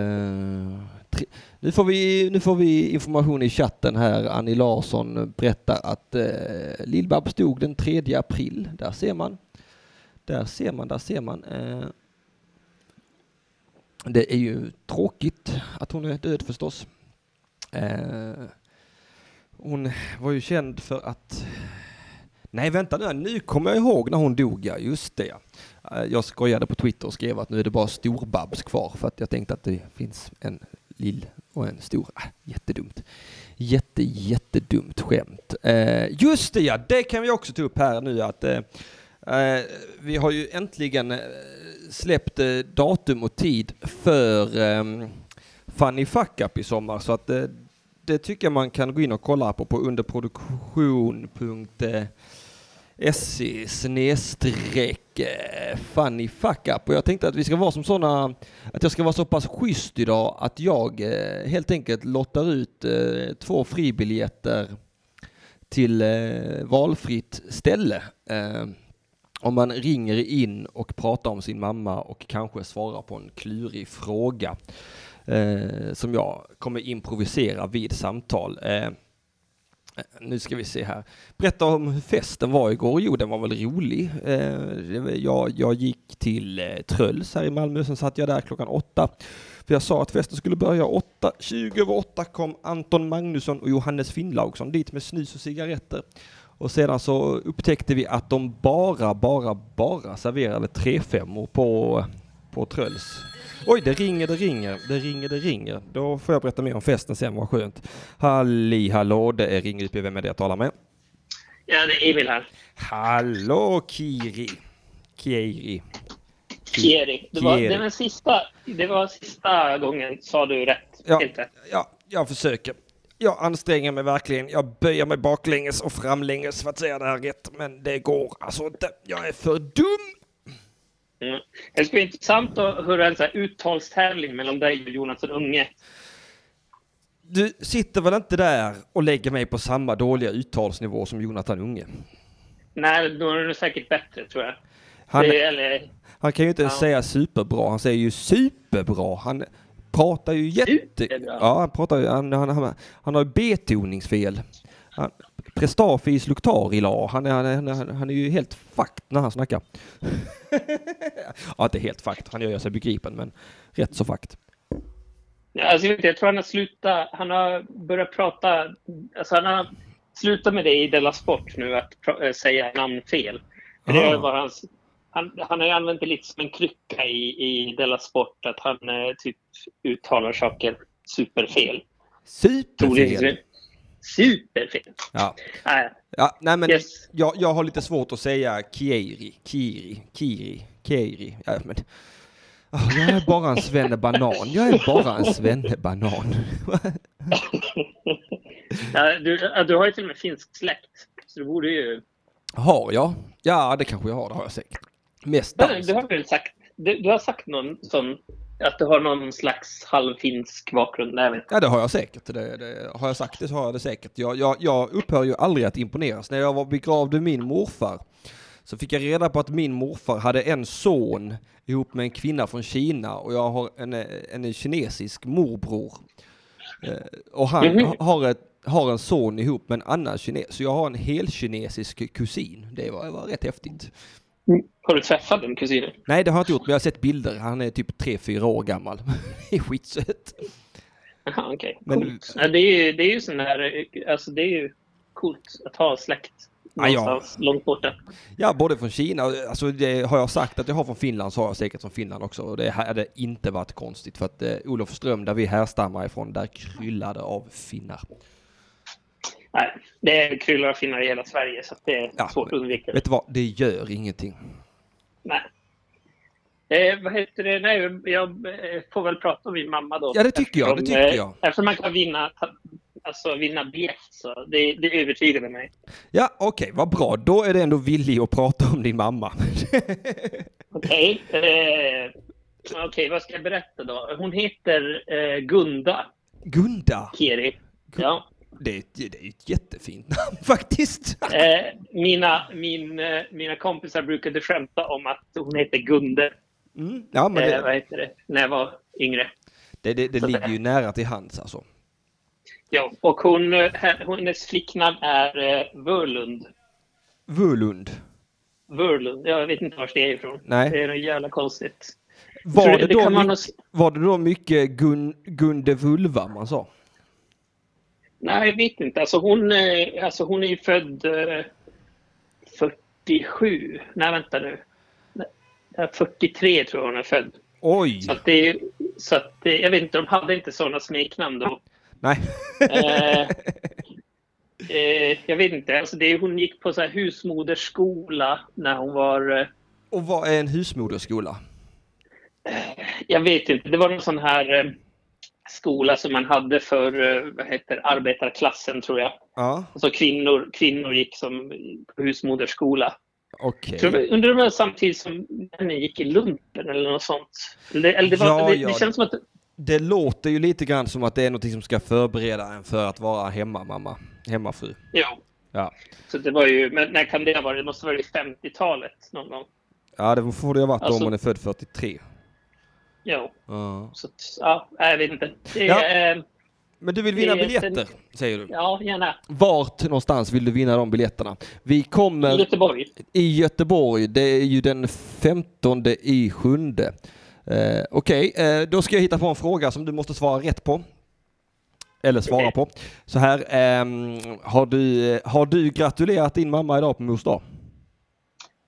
Speaker 1: nu får, vi, nu får vi information i chatten här. Annie Larsson berättar att eh, Lill-Babs dog den 3 april. Där ser man. Där ser man, där ser man. Ehm, det är ju tråkigt att hon är död förstås. Eh, hon var ju känd för att... Nej, vänta nu, nu kommer jag ihåg när hon dog, ja, just det. ja. Eh, jag skojade på Twitter och skrev att nu är det bara storbabs kvar för att jag tänkte att det finns en lill och en stor. Ah, jättedumt. Jätte, jättedumt skämt. Eh, just det ja, det kan vi också ta upp här nu att eh, Eh, vi har ju äntligen eh, släppt eh, datum och tid för eh, Funny Fuck Up i sommar så att eh, det tycker jag man kan gå in och kolla på på underproduktion.se eh, snedstreck eh, funny fuck up och jag tänkte att vi ska vara som sådana att jag ska vara så pass schysst idag att jag helt enkelt lottar ut två fribiljetter till valfritt ställe. Ehm, om man ringer in och pratar om sin mamma och kanske svarar på en klurig fråga eh, som jag kommer improvisera vid samtal. Eh, nu ska vi se här. Berätta om hur festen var igår. Jo, den var väl rolig. Eh, jag, jag gick till eh, Tröls här i Malmö, sen satt jag där klockan åtta. För jag sa att festen skulle börja åtta. 20 över åtta kom Anton Magnusson och Johannes Finnlaugsson dit med snus och cigaretter. Och sedan så upptäckte vi att de bara, bara, bara serverade 3-5 på, på Tröls. Oj, det ringer, det ringer, det ringer, det ringer. Då får jag berätta mer om festen sen, vad skönt. Halli hallå, det är Ring UP, vem är det jag talar med?
Speaker 7: Ja, det är Emil här.
Speaker 1: Hallå Kiri. Kiri.
Speaker 7: Kieri. Det var, det var sista, det var sista gången sa du rätt.
Speaker 1: Ja.
Speaker 7: Helt rätt.
Speaker 1: Ja, jag försöker. Jag anstränger mig verkligen. Jag böjer mig baklänges och framlänges för att säga det här rätt, men det går alltså inte. Jag är för dum.
Speaker 7: Mm. Det skulle vara intressant att höra en så här uttalstävling mellan dig och Jonathan Unge.
Speaker 1: Du sitter väl inte där och lägger mig på samma dåliga uttalsnivå som Jonathan Unge?
Speaker 7: Nej, då är det säkert bättre tror jag.
Speaker 1: Han,
Speaker 7: Det, eller,
Speaker 1: han kan ju inte ens
Speaker 7: Ja.
Speaker 1: säga superbra, han säger ju superbra. Han pratar ju jätte... Ja, han pratar ju... Han, han, han, han har betoningsfel. Han, Prestafis luktarila. Han är, han, är, han, är, han är ju helt fakt när han snackar. ja, inte helt fakt. Han gör sig begripen, men rätt så fakt.
Speaker 7: Ja, alltså, jag, vet, jag tror han har slutat, han har börjat prata, alltså han har slutat med det i Della Sport nu, att äh, säga namn fel. Det var hans, han, han har ju använt det lite som en krycka i, i Della Sport, att han eh, typ uttalar saker superfel.
Speaker 1: Superfel!
Speaker 7: Superfel!
Speaker 1: Ja.
Speaker 7: Nej,
Speaker 1: Ja, nej men
Speaker 7: Yes.
Speaker 1: jag, jag har lite svårt att säga Kieri, Kiri, Kiri, Kiri. Ja, men, jag är bara en svennebanan. Jag är bara en svennebanan.
Speaker 7: ja, du, du har ju till och med finsk släkt, så du borde ju...
Speaker 1: har jag? Ja, det kanske jag har. Det har jag säkert. Mest dans.
Speaker 7: Du har väl sagt, du, du har sagt någon sån, att du har någon slags halvfinsk bakgrund? Nej, vet.
Speaker 1: Ja, det har jag säkert. Det, det, har jag sagt det så har jag det säkert. Jag, jag, jag upphör ju aldrig att imponeras. När jag var begravde min morfar så fick jag reda på att min morfar hade en son ihop med en kvinna från Kina och jag har en, en kinesisk morbror. Eh, Och han
Speaker 7: Mhm.
Speaker 1: ha- har, ett, har en son ihop med en annan kines. Så jag har en helkinesisk kusin. Det var, var rätt häftigt.
Speaker 7: Har du träffat den kusinen?
Speaker 1: Nej, det har jag inte gjort, men jag har sett bilder. Han är typ 3-4 år gammal. Det är skitsött.
Speaker 7: Jaha, okej.
Speaker 1: Men-.
Speaker 7: Ja, det är ju, det är ju sån här, alltså det är ju coolt att ha släkt
Speaker 1: Ja, ja.
Speaker 7: någonstans långt borta.
Speaker 1: Ja, både från Kina, alltså det har jag sagt att jag har från Finland så har jag säkert från Finland också. Och det hade inte varit konstigt för att eh, Olofström, där vi härstammar ifrån, där kryllade av finnar.
Speaker 7: Nej, det kryllar finnar i hela Sverige så det är
Speaker 1: Ja,
Speaker 7: svårt att undvika.
Speaker 1: Vet du vad, det gör ingenting.
Speaker 7: Nej. Eh, vad heter det? Nej, jag eh, får väl prata om min mamma då.
Speaker 1: Ja, det tycker jag, det tycker
Speaker 7: eh,
Speaker 1: jag.
Speaker 7: Eftersom man kan vinna, alltså vinna biljett så det, det övertygade mig.
Speaker 1: Ja, okej, vad bra. Då är det ändå villig att prata om din mamma.
Speaker 7: Okej. Eh, Okej, vad ska jag berätta då? Hon heter eh, Gunda
Speaker 1: Gunda,
Speaker 7: Keri. Ja.
Speaker 1: Det är, ett- det är ett jättefint namn faktiskt.
Speaker 7: Eh, mina, min, eh, mina kompisar brukade skämta om att hon heter Gunde.
Speaker 1: Mm. Ja, men
Speaker 7: eh,
Speaker 1: det,
Speaker 7: vad heter det? När jag var yngre.
Speaker 1: det, det, det ligger
Speaker 7: det-
Speaker 1: ju nära till hands alltså.
Speaker 7: Ja, och hon, eh, he- hennes flicknamn är eh, Vörlund.
Speaker 1: Völund.
Speaker 7: Vörlund. Jag vet inte var det är ifrån.
Speaker 1: Nej.
Speaker 7: Det är något jävla konstigt.
Speaker 1: Var det,
Speaker 7: det
Speaker 1: då
Speaker 7: kan man
Speaker 1: my-
Speaker 7: nog s-
Speaker 1: var det då mycket Gun, Gunde Vulva man sa?
Speaker 7: Nej, jag vet inte. Alltså hon, eh, alltså hon är ju född eh, 47. Nej, vänta nu. Nej, 43 tror jag hon är född.
Speaker 1: Oj!
Speaker 7: Så att det så att det, jag vet inte, de hade inte sådana smeknamn då.
Speaker 1: Nej.
Speaker 7: Eh, eh, jag vet inte. Alltså det, hon gick på så här husmodersskola när hon var... Eh,
Speaker 1: Och vad är en husmoderskola?
Speaker 7: jag vet inte. Det var någon sån här eh, skola som man hade för eh, vad heter arbetarklassen, tror jag.
Speaker 1: Ja,
Speaker 7: Alltså kvinnor, kvinnor gick som. Tror du, undrar om det var samtidigt som männen gick i lumpen eller något sånt? Eller, eller det, var,
Speaker 1: Ja,
Speaker 7: det,
Speaker 1: ja.
Speaker 7: det känns som att...
Speaker 1: Det låter ju lite grann som att det är något som ska förbereda en för att vara hemmamamma, hemmafru.
Speaker 7: Jo.
Speaker 1: Ja.
Speaker 7: Så det var ju... Men när kan det ha varit? Det måste ha varit 50-talet någon gång.
Speaker 1: Ja, det får det ha varit
Speaker 7: Alltså-
Speaker 1: om man är född 43.
Speaker 7: Jo.
Speaker 1: Ja.
Speaker 7: Så ja, jag vet inte. Det,
Speaker 1: Ja.
Speaker 7: eh,
Speaker 1: Men du vill vinna biljetter, säger du.
Speaker 7: ja, gärna.
Speaker 1: Vart någonstans vill du vinna de biljetterna? Vi
Speaker 7: I
Speaker 1: kommer
Speaker 7: Göteborg.
Speaker 1: i Göteborg, det är ju den 15 i sjunde. Eh, Okej, eh, då ska jag hitta på en fråga som du måste svara rätt på. Eller svara på. Så här, ehm, har, du, har du gratulerat din mamma idag på mors dag?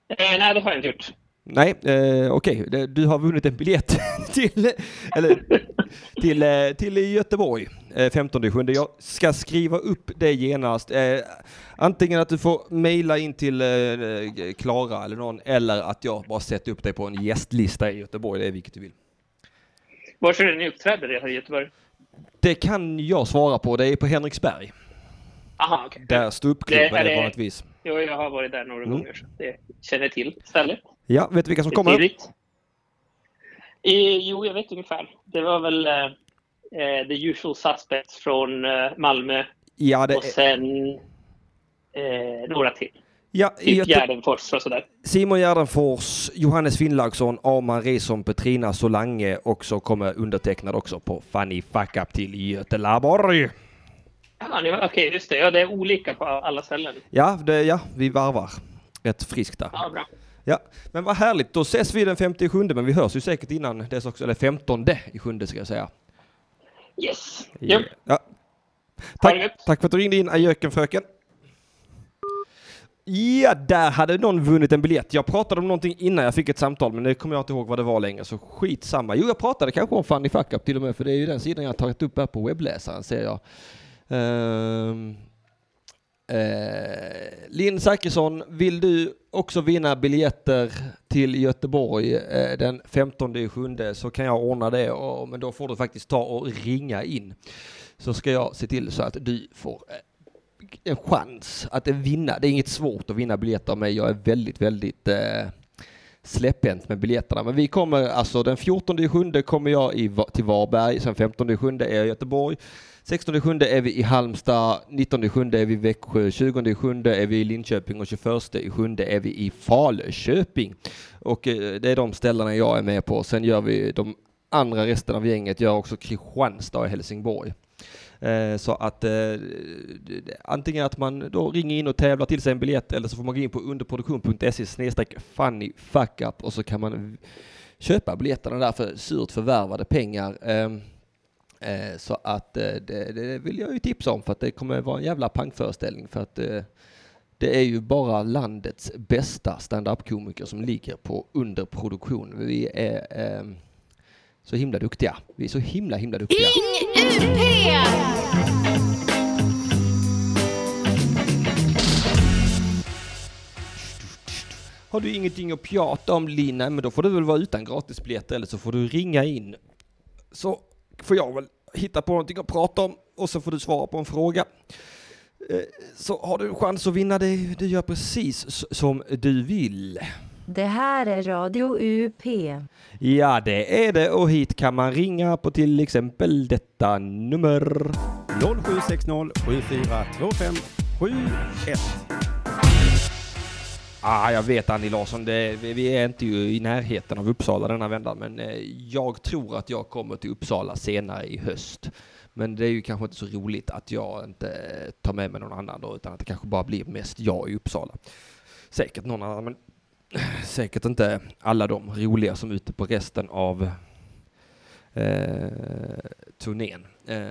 Speaker 7: Eh, nej, det har jag inte gjort.
Speaker 1: Nej, eh, okej. Det- Du har vunnit en biljett till, eller, till, eh, till Göteborg eh, 15 sjunde. Jag ska skriva upp det genast. Eh, antingen att du får mejla in till eh, Klara eller någon, eller att jag bara sätter upp dig på en gästlista i Göteborg. Det är vilket du vill.
Speaker 7: Var det ni uppträder här i Göteborg?
Speaker 1: Det kan jag svara på. Det är på Henriksberg.
Speaker 7: Aha, okej.
Speaker 1: Där ståuppklubben
Speaker 7: är
Speaker 1: vanligtvis.
Speaker 7: Jo, jag har varit där några
Speaker 1: Mm.
Speaker 7: gånger, så det känner till stället.
Speaker 1: Ja, vet du vilka som kommer?
Speaker 7: tidigt. Eh, jo, jag vet ungefär. Det var väl eh, eh, The Usual Suspects från eh, Malmö
Speaker 1: Ja, det
Speaker 7: och sen eh, några till.
Speaker 1: ja,
Speaker 7: Typ Gärdenfors och sådär.
Speaker 1: Simon Gärdenfors, Johannes Finnlaugsson, Arman Reson, Petrina Solange och så kommer undertecknad också på Fanny Fuck Up till Göteborg.
Speaker 7: Ja, Okej, just det. Ja, det är olika på alla ställen.
Speaker 1: Ja, det, ja, vi varvar. Rätt friskt där.
Speaker 7: Ja, bra.
Speaker 1: Ja, men vad härligt. Då ses vi den 57 men vi hörs ju säkert innan dess också, eller 15 i sjunde ska jag säga.
Speaker 7: Yes. Ja.
Speaker 1: Ja. Tack, tack för att du ringde in, ajöken fröken. Ja, där hade någon vunnit en biljett. Jag pratade om någonting innan jag fick ett samtal, men det kommer jag inte ihåg vad det var längre, så skitsamma. Jo, jag pratade kanske om Funny Fuck Up till och med, för det är ju den sidan jag har tagit upp här på webbläsaren, ser jag. Ehm, eh, Linn Zachrisson, vill du också vinna biljetter till Göteborg eh, den 15 sjunde så kan jag ordna det, och, men då får du faktiskt ta och ringa in. Så ska jag se till så att du får eh, en chans att vinna. Det är inget svårt att vinna biljetter av mig. Jag är väldigt, väldigt eh, släpphänt med biljetterna. Men vi kommer alltså den 14 sjunde kommer jag i, till Varberg, sen 15 sjunde är jag i Göteborg. 16 sjunde är vi i Halmstad, 19 sjunde är vi i Växjö, 20 sjunde är vi i Linköping och 21 sjunde är vi i Falköping. Och eh, det är de ställena jag är med på. Sen gör vi de andra resten av gänget gör också Kristianstad och Helsingborg. Eh, så att eh, antingen att man då ringer in och tävlar till sig en biljett eller så får man gå in på underproduktion.se snedstreck funny och så kan man köpa biljetterna där för surt förvärvade pengar. Ehm, Eh, Så att eh, det, det vill jag ju tipsa om för att det kommer vara en jävla pangföreställning för att eh, det är ju bara landets bästa stand-up-komiker som ligger på underproduktion. Vi är ehm, så himla duktiga. Vi är så himla, himla duktiga.
Speaker 2: Ring UP!
Speaker 1: Har du ingenting att prata om Lina, men då får du väl vara utan gratisbiljetter eller så får du ringa in. Så får jag väl hitta på någonting att prata om och så får du svara på en fråga. Eh, Så har du en chans att vinna det, du gör precis som du vill.
Speaker 8: Det här är Radio UP.
Speaker 1: Ja, det är det och hit kan man ringa på till exempel detta nummer.
Speaker 6: 0760 7425 71.
Speaker 1: Ah, jag vet Annie Larsson, det, vi vi är inte ju i närheten av Uppsala denna vändan, men eh, jag tror att jag kommer till Uppsala senare i höst. Men det är ju kanske inte så roligt att jag inte tar med mig någon annan då, utan att det kanske bara blir mest jag i Uppsala. Säkert någon annan, men säkert inte alla de roliga som är ute på resten av eh, turnén. Eh,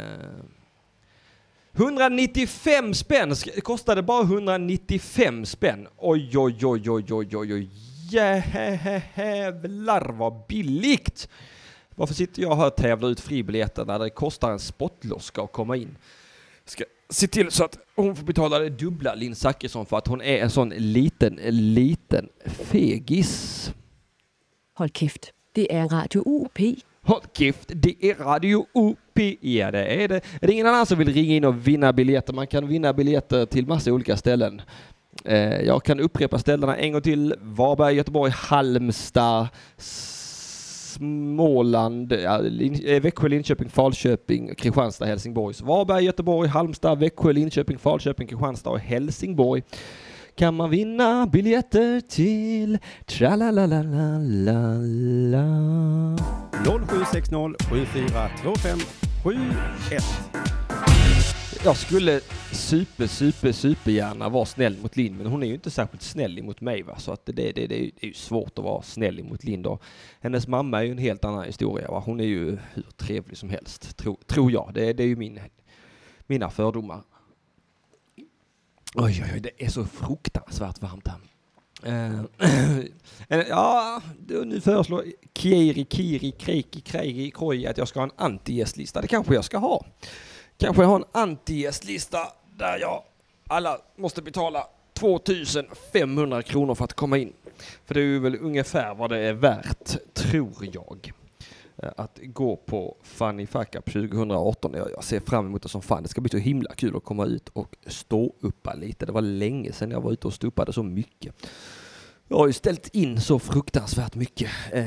Speaker 1: 195 spänn kostade bara 195 spänn. Oj, oj, oj, oj, oj, oj, oj. Jävlar vad billigt! Varför sitter jag här och tävlar ut fribiljetter när det kostar en spottloska att komma in? Ska se till så att hon får betala det dubbla, Linn Zachrisson, för att hon är en sån liten, liten fegis.
Speaker 9: Hold kæft. Det er Radio UP.
Speaker 1: Håll käft, det är Radio UP. Ja, det är det. Är det ingen annan som vill ringa in och vinna biljetter? Man kan vinna biljetter till massa olika ställen. Eh, jag kan upprepa ställena en gång till. Varberg, Göteborg, Halmstad, Småland, eh, Växjö, Linköping, Falköping, Kristianstad, Helsingborg. Så Varberg, Göteborg, Halmstad, Växjö, Linköping, Falköping, Kristianstad och Helsingborg kan man vinna biljetter till tralalalalala.
Speaker 6: 0760 7425 71.
Speaker 1: Jag skulle super, super, supergärna vara snäll mot Linn, men hon är ju inte särskilt snäll mot mig. Va? Så att det, det, det, det är ju- svårt att vara snäll mot Linn då. Hennes mamma är ju en helt annan historia. Va? Hon är ju hur trevlig som helst, tro, tror jag. Det, det är ju min, mina fördomar. Oj, oj, oj, det är så fruktansvärt varmt här. Uh, ja, nu föreslår Kieri, Kiri, Kreiki, Kreiki, Kroji att jag ska ha en anti-gästlista. Det kanske jag ska ha. Kanske jag har en anti-gästlista där jag alla måste betala 2500 kronor för att komma in. För det är ju väl ungefär vad det är värt, tror jag. Att gå på Funny Fuck Up 2018. Jag, ser fram emot det som fan. Det ska bli så himla kul att komma ut och stå uppa lite. Det var länge sedan jag var ute och ståuppade så mycket. Jag har ju ställt in så fruktansvärt mycket. Eh,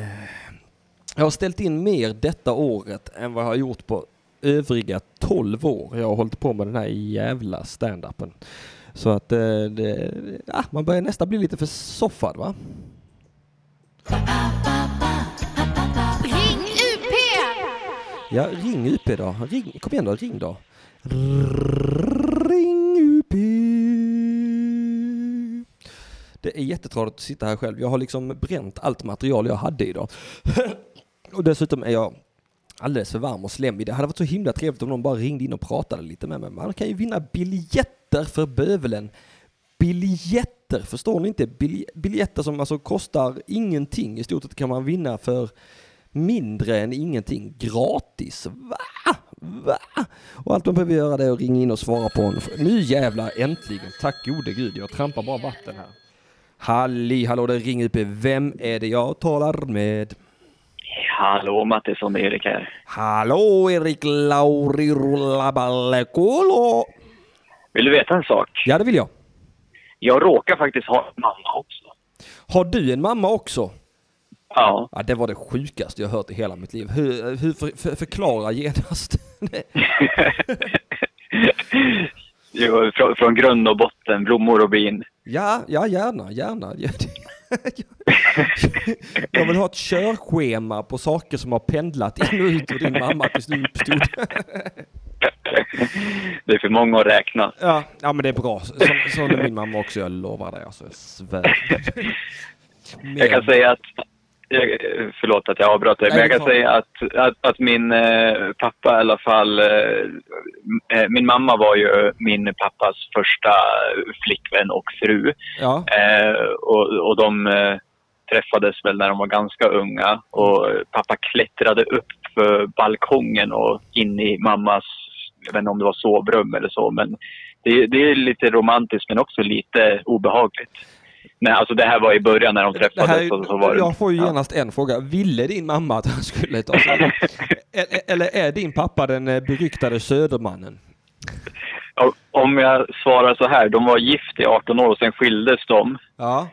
Speaker 1: jag har ställt in mer detta året än vad jag har gjort på övriga 12 år. Jag har hållit på med den här jävla standupen. Så att eh, det, ja, man börjar nästan bli lite försoffad va? Ja, ring UP då. Ring, kom igen då, ring då. Ring UP. Det är jättetråkigt att sitta här själv. Jag har liksom bränt allt material jag hade idag. och dessutom är jag alldeles för varm och slemmig. Det hade varit så himla trevligt om någon bara ringde in och pratade lite med mig. Man kan ju vinna biljetter för bövelen. Biljetter, förstår ni inte? Bil- Biljetter som alltså kostar ingenting. I stort sett kan man vinna för mindre än ingenting gratis. Va? Va? Och allt man behöver göra det är att ringa in och svara på en... Nu jävlar, äntligen. Tack gode gud, jag trampar bara vatten här. Halli hallå, det ringer upp. Vem är det jag talar med?
Speaker 10: Hallå Mattisson, Erik här.
Speaker 1: Hallå Erik Lauri Rullaballekolo.
Speaker 10: Vill du veta en sak?
Speaker 1: Ja, det vill jag.
Speaker 10: Jag råkar faktiskt ha en mamma också.
Speaker 1: Har du en mamma också?
Speaker 10: Ja.
Speaker 1: Ja, det var det sjukaste jag hört i hela mitt liv. Hur, hur för, för, förklara genast.
Speaker 10: Jo, från, från grund och botten, blommor och bin.
Speaker 1: Ja, ja gärna, gärna. Jag vill ha ett körschema på saker som har pendlat in och ut ur din mamma tills du uppstod.
Speaker 10: Det är för många att räkna.
Speaker 1: Ja, ja men det är bra. Så, så är min mamma också, jag lovar dig. Alltså, jag svär.
Speaker 10: Jag kan säga att, jag- förlåt att jag avbröt dig, men jag kan säga att, att, att min eh, pappa i alla fall, eh, eh, min mamma var ju min pappas första flickvän och fru.
Speaker 1: Ja.
Speaker 10: Eh, och, och de träffades väl när de var ganska unga och pappa klättrade upp för balkongen och in i mammas, jag vet inte om det var sovrum eller så, men det, det är lite romantiskt men också lite obehagligt. Nej, alltså det här var i början när de träffades.
Speaker 1: här,
Speaker 10: och så var det,
Speaker 1: jag får ju
Speaker 10: ja.
Speaker 1: genast en fråga. Ville din mamma att han skulle ta sig? eller, är din pappa den eh, beryktade Södermannen?
Speaker 10: Om jag svarar så här, de var gift i 18 år och sen skildes de.
Speaker 1: Ja.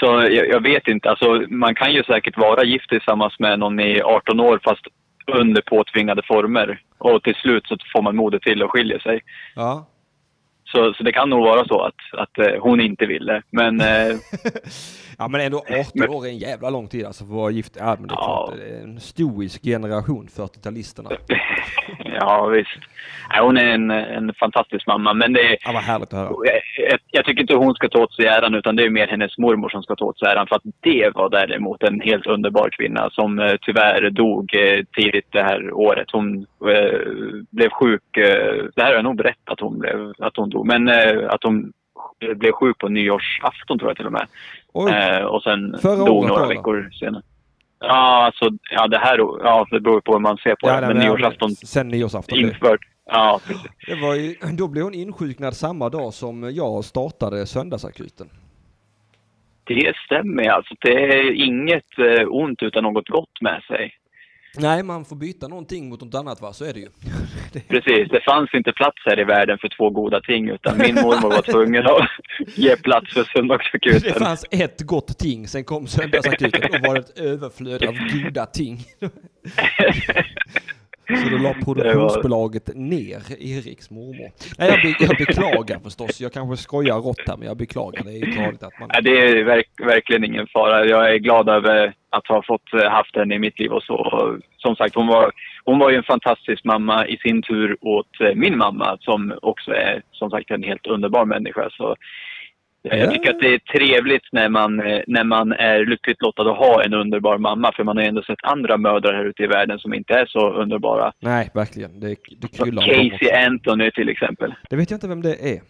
Speaker 10: Så jag, jag vet inte, alltså man kan ju säkert vara gift tillsammans med någon i 18 år fast under påtvingade former. Och till slut så får man modet till och skiljer sig.
Speaker 1: Ja.
Speaker 10: Så, så det kan nog vara så att, att eh, hon inte ville. Men eh,
Speaker 1: Ja men ändå 18 år är en jävla lång tid alltså för att vara gift. Ja men det är klart, det är en stoisk generation, 40-talisterna.
Speaker 10: Ja, visst. Nej, hon är en, en fantastisk mamma, men det är...
Speaker 1: Ja, vad härligt att höra.
Speaker 10: Jag, jag, tycker inte hon ska ta åt sig äran, utan det är mer hennes mormor som ska ta åt sig äran. För att det var däremot en helt underbar kvinna som eh, tyvärr dog eh, tidigt det här året. Hon eh, blev sjuk. Eh, det här har jag nog berättat att hon, blev, att hon dog, men eh, att hon blev sjuk på nyårsafton tror jag till och med. Eh, och sen
Speaker 1: Förra
Speaker 10: dog några veckor senare. Ja, alltså, ja, det här, ja, det beror på hur man ser på
Speaker 1: Ja,
Speaker 10: det. Men
Speaker 1: men-
Speaker 10: nyårsafton
Speaker 1: Sen nyårsafton.
Speaker 10: infört. Ja, precis.
Speaker 1: Det var ju, då blev hon insjuknad samma dag som jag startade söndagsakuten.
Speaker 10: Det stämmer alltså. Det är inget eh, ont utan något gott med sig.
Speaker 1: Nej, man får byta någonting mot något annat va, så är det ju.
Speaker 10: Precis, det fanns inte plats här i världen för två goda ting utan min mormor var tvungen att ge plats för söndagsakuten.
Speaker 1: Det fanns ett gott ting, sen kom söndagsakuten, då var ett överflöd av goda ting. Så då la produktionsbolaget ner Eriks mormor. Nej, jag, be, jag beklagar förstås. Jag kanske skojar rått här, men jag beklagar. Det är ju tradigt att man...
Speaker 10: Nej, det är verk, verkligen ingen fara. Jag är glad över att ha fått eh, haft henne i mitt liv och så. Som sagt, hon var, hon var ju en fantastisk mamma i sin tur åt eh, min mamma som också är som sagt en helt underbar människa. Så jag
Speaker 1: Ja.
Speaker 10: tycker att det är trevligt när man, eh, när man är lyckligt lottad att ha en underbar mamma. För man har ju ändå sett andra mödrar här ute i världen som inte är så underbara.
Speaker 1: Nej, verkligen. Det, det kryllar
Speaker 10: Casey. Anthony till exempel.
Speaker 1: Det vet jag inte vem det är.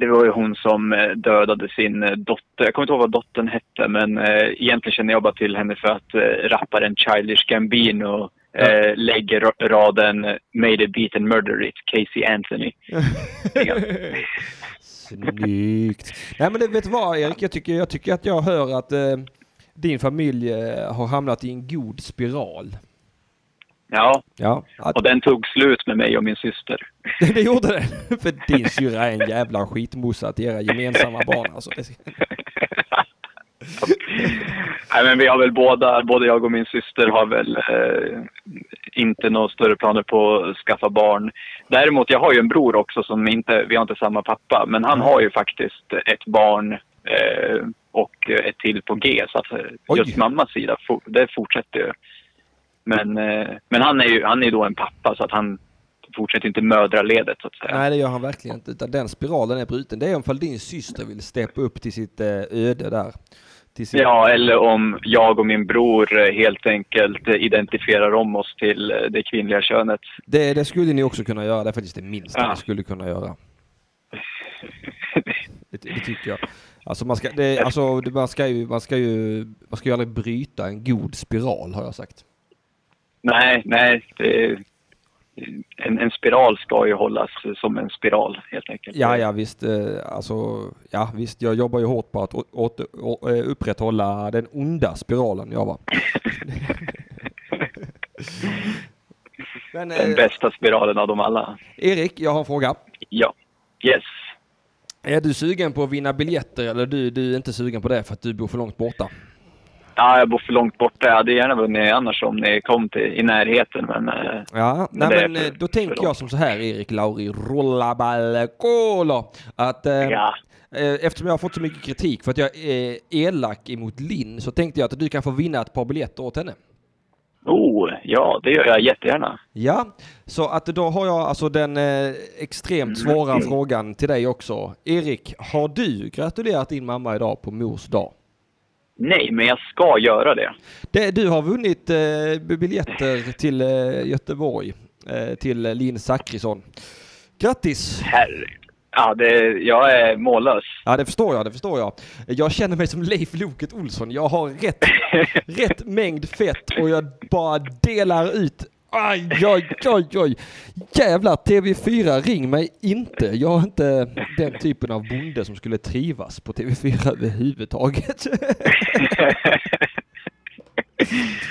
Speaker 10: Det var ju hon som eh, dödade sin eh, dotter. Jag kommer inte ihåg vad dottern hette, men eh, egentligen känner jag bara till henne för att eh, rapparen Childish Gambino eh, lägger ra- raden “Made a beat and murder it”, Casey Anthony.
Speaker 1: Snyggt. Nej men det, vet du vad Erik, jag tycker, jag tycker att jag hör att eh, din familj eh, har hamnat i en god spiral.
Speaker 10: Ja,
Speaker 1: Ja, att,
Speaker 10: och den tog slut med mig och min syster.
Speaker 1: det gjorde det. För din syrra är en jävla skitmossa till era gemensamma barn alltså.
Speaker 10: Nej, men vi har väl båda, både jag och min syster har väl eh, inte några större planer på att skaffa barn. Däremot, jag har ju en bror också som inte, vi har inte samma pappa, men han har ju faktiskt ett barn eh, och ett till på G. Så att eh,
Speaker 1: Oj.
Speaker 10: just mammas sida, det fortsätter ju. Men, eh, men han är ju han är då en pappa så att han fortsätter inte mödraledet så att säga.
Speaker 1: Nej det gör han verkligen inte. Utan den spiralen är bruten. Det är om din syster vill steppa upp till sitt eh, öde där. Sin...
Speaker 10: Ja, eller om jag och min bror eh, helt enkelt eh, identifierar om oss till eh, det kvinnliga könet.
Speaker 1: Det, det skulle ni också kunna göra. Det är faktiskt det minsta
Speaker 10: Ja.
Speaker 1: ni skulle kunna göra. Det, det tycker jag. Alltså man ska, det, alltså man ska ju, man ska ju, man ska ju aldrig bryta en god spiral har jag sagt.
Speaker 10: Nej, nej. Det, en, en spiral ska ju hållas som en spiral helt enkelt.
Speaker 1: Ja, ja visst, eh, alltså, ja visst, jag jobbar ju hårt på att å, åter, å, eh, upprätthålla den onda spiralen jag var. Men
Speaker 10: Den
Speaker 1: eh,
Speaker 10: bästa spiralen av dem alla.
Speaker 1: Erik, jag har en fråga.
Speaker 10: Ja. Yes.
Speaker 1: Är du sugen på att vinna biljetter eller du, du är inte sugen på det för att du bor för långt borta?
Speaker 10: Ja, jag bor för långt borta. Jag hade gärna vunnit annars om ni kom till, i närheten, men... eh,
Speaker 1: Ja,
Speaker 10: Men
Speaker 1: nej men
Speaker 10: för-
Speaker 1: eh, då tänker jag som så här Erik Lauri Rullabalcolo att eh,
Speaker 10: Ja.
Speaker 1: eh, eftersom jag har fått så mycket kritik för att jag är elak emot Linn så tänkte jag att du kan få vinna ett par biljetter åt henne.
Speaker 10: Oh, ja, det gör jag jättegärna.
Speaker 1: Ja, så att då har jag alltså den eh, extremt svåra frågan till dig också. Erik, har du gratulerat din mamma idag på mors dag?
Speaker 10: Nej, men jag ska göra det.
Speaker 1: Det, du har vunnit eh, biljetter till eh, Göteborg, eh, till Linn Zachrisson. Grattis!
Speaker 10: Herre. Ja, det, jag är mållös.
Speaker 1: Ja, det förstår jag, det förstår jag. Jag känner mig som Leif Loket Olsson. Jag har rätt, rätt mängd fett och jag bara delar ut. Aj, oj, oj, oj. Jävlar, TV4, ring mig inte. Jag är inte den typen av bonde som skulle trivas på TV4 överhuvudtaget.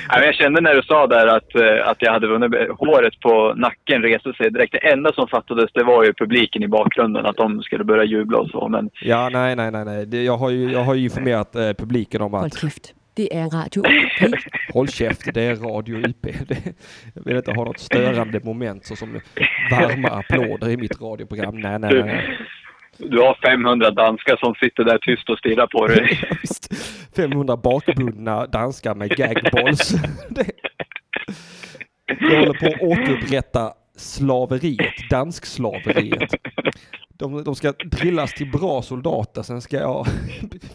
Speaker 10: Ja, jag kände när du sa där att, eh, att jag hade vunnit, håret på nacken reste sig direkt. Det enda som fattades det var ju publiken i bakgrunden, att de skulle börja jubla och så. Men
Speaker 1: Ja, nej, nej, nej, jag, har ju, jag har ju informerat eh, publiken om att.
Speaker 9: Det er Radio UP.
Speaker 1: håll käft, det är Radio UP. Jag vill inte ha något störande moment såsom varma applåder i mitt radioprogram. Nej, nej, nej.
Speaker 10: Du har 500 danskar som sitter där tyst och stirrar på dig.
Speaker 1: 500 bakbundna danskar med gagballs. Jag håller på att återupprätta slaveriet, danskslaveriet. De, de ska drillas till bra soldater, sen ska jag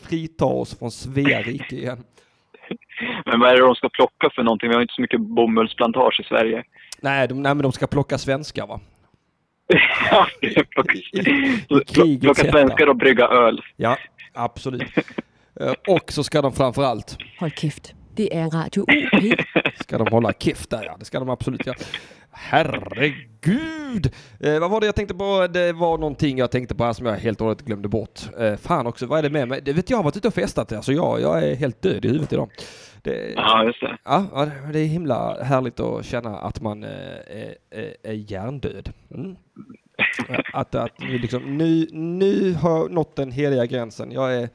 Speaker 1: frita oss från Svea rike igen.
Speaker 10: Men vad är det de ska plocka för någonting? Vi har inte så mycket bomullsplantage i Sverige.
Speaker 1: Nej, de, nej men de ska plocka svenskar va?
Speaker 10: Ja, plocka, plocka svenskar och brygga öl.
Speaker 1: Ja, absolut. Eh, Och så ska de framför allt
Speaker 9: Hold kæft. Det er Radio UP.
Speaker 1: Ska de hålla kift där ja, det ska de absolut göra. Herregud! Eh, vad var det jag tänkte på? Det var någonting jag tänkte på här som jag helt och hållet glömde bort. Eh, fan också, vad är det med mig? Det vet jag, jag har varit ute och festat alltså jag, jag är helt död i huvudet idag. Det,
Speaker 10: Ja, just det.
Speaker 1: Ja, ja, det- är himla härligt att känna att man eh, är, är, är hjärndöd. Mm. Att, att nu liksom, nu, nu har jag nått den heliga gränsen. Jag är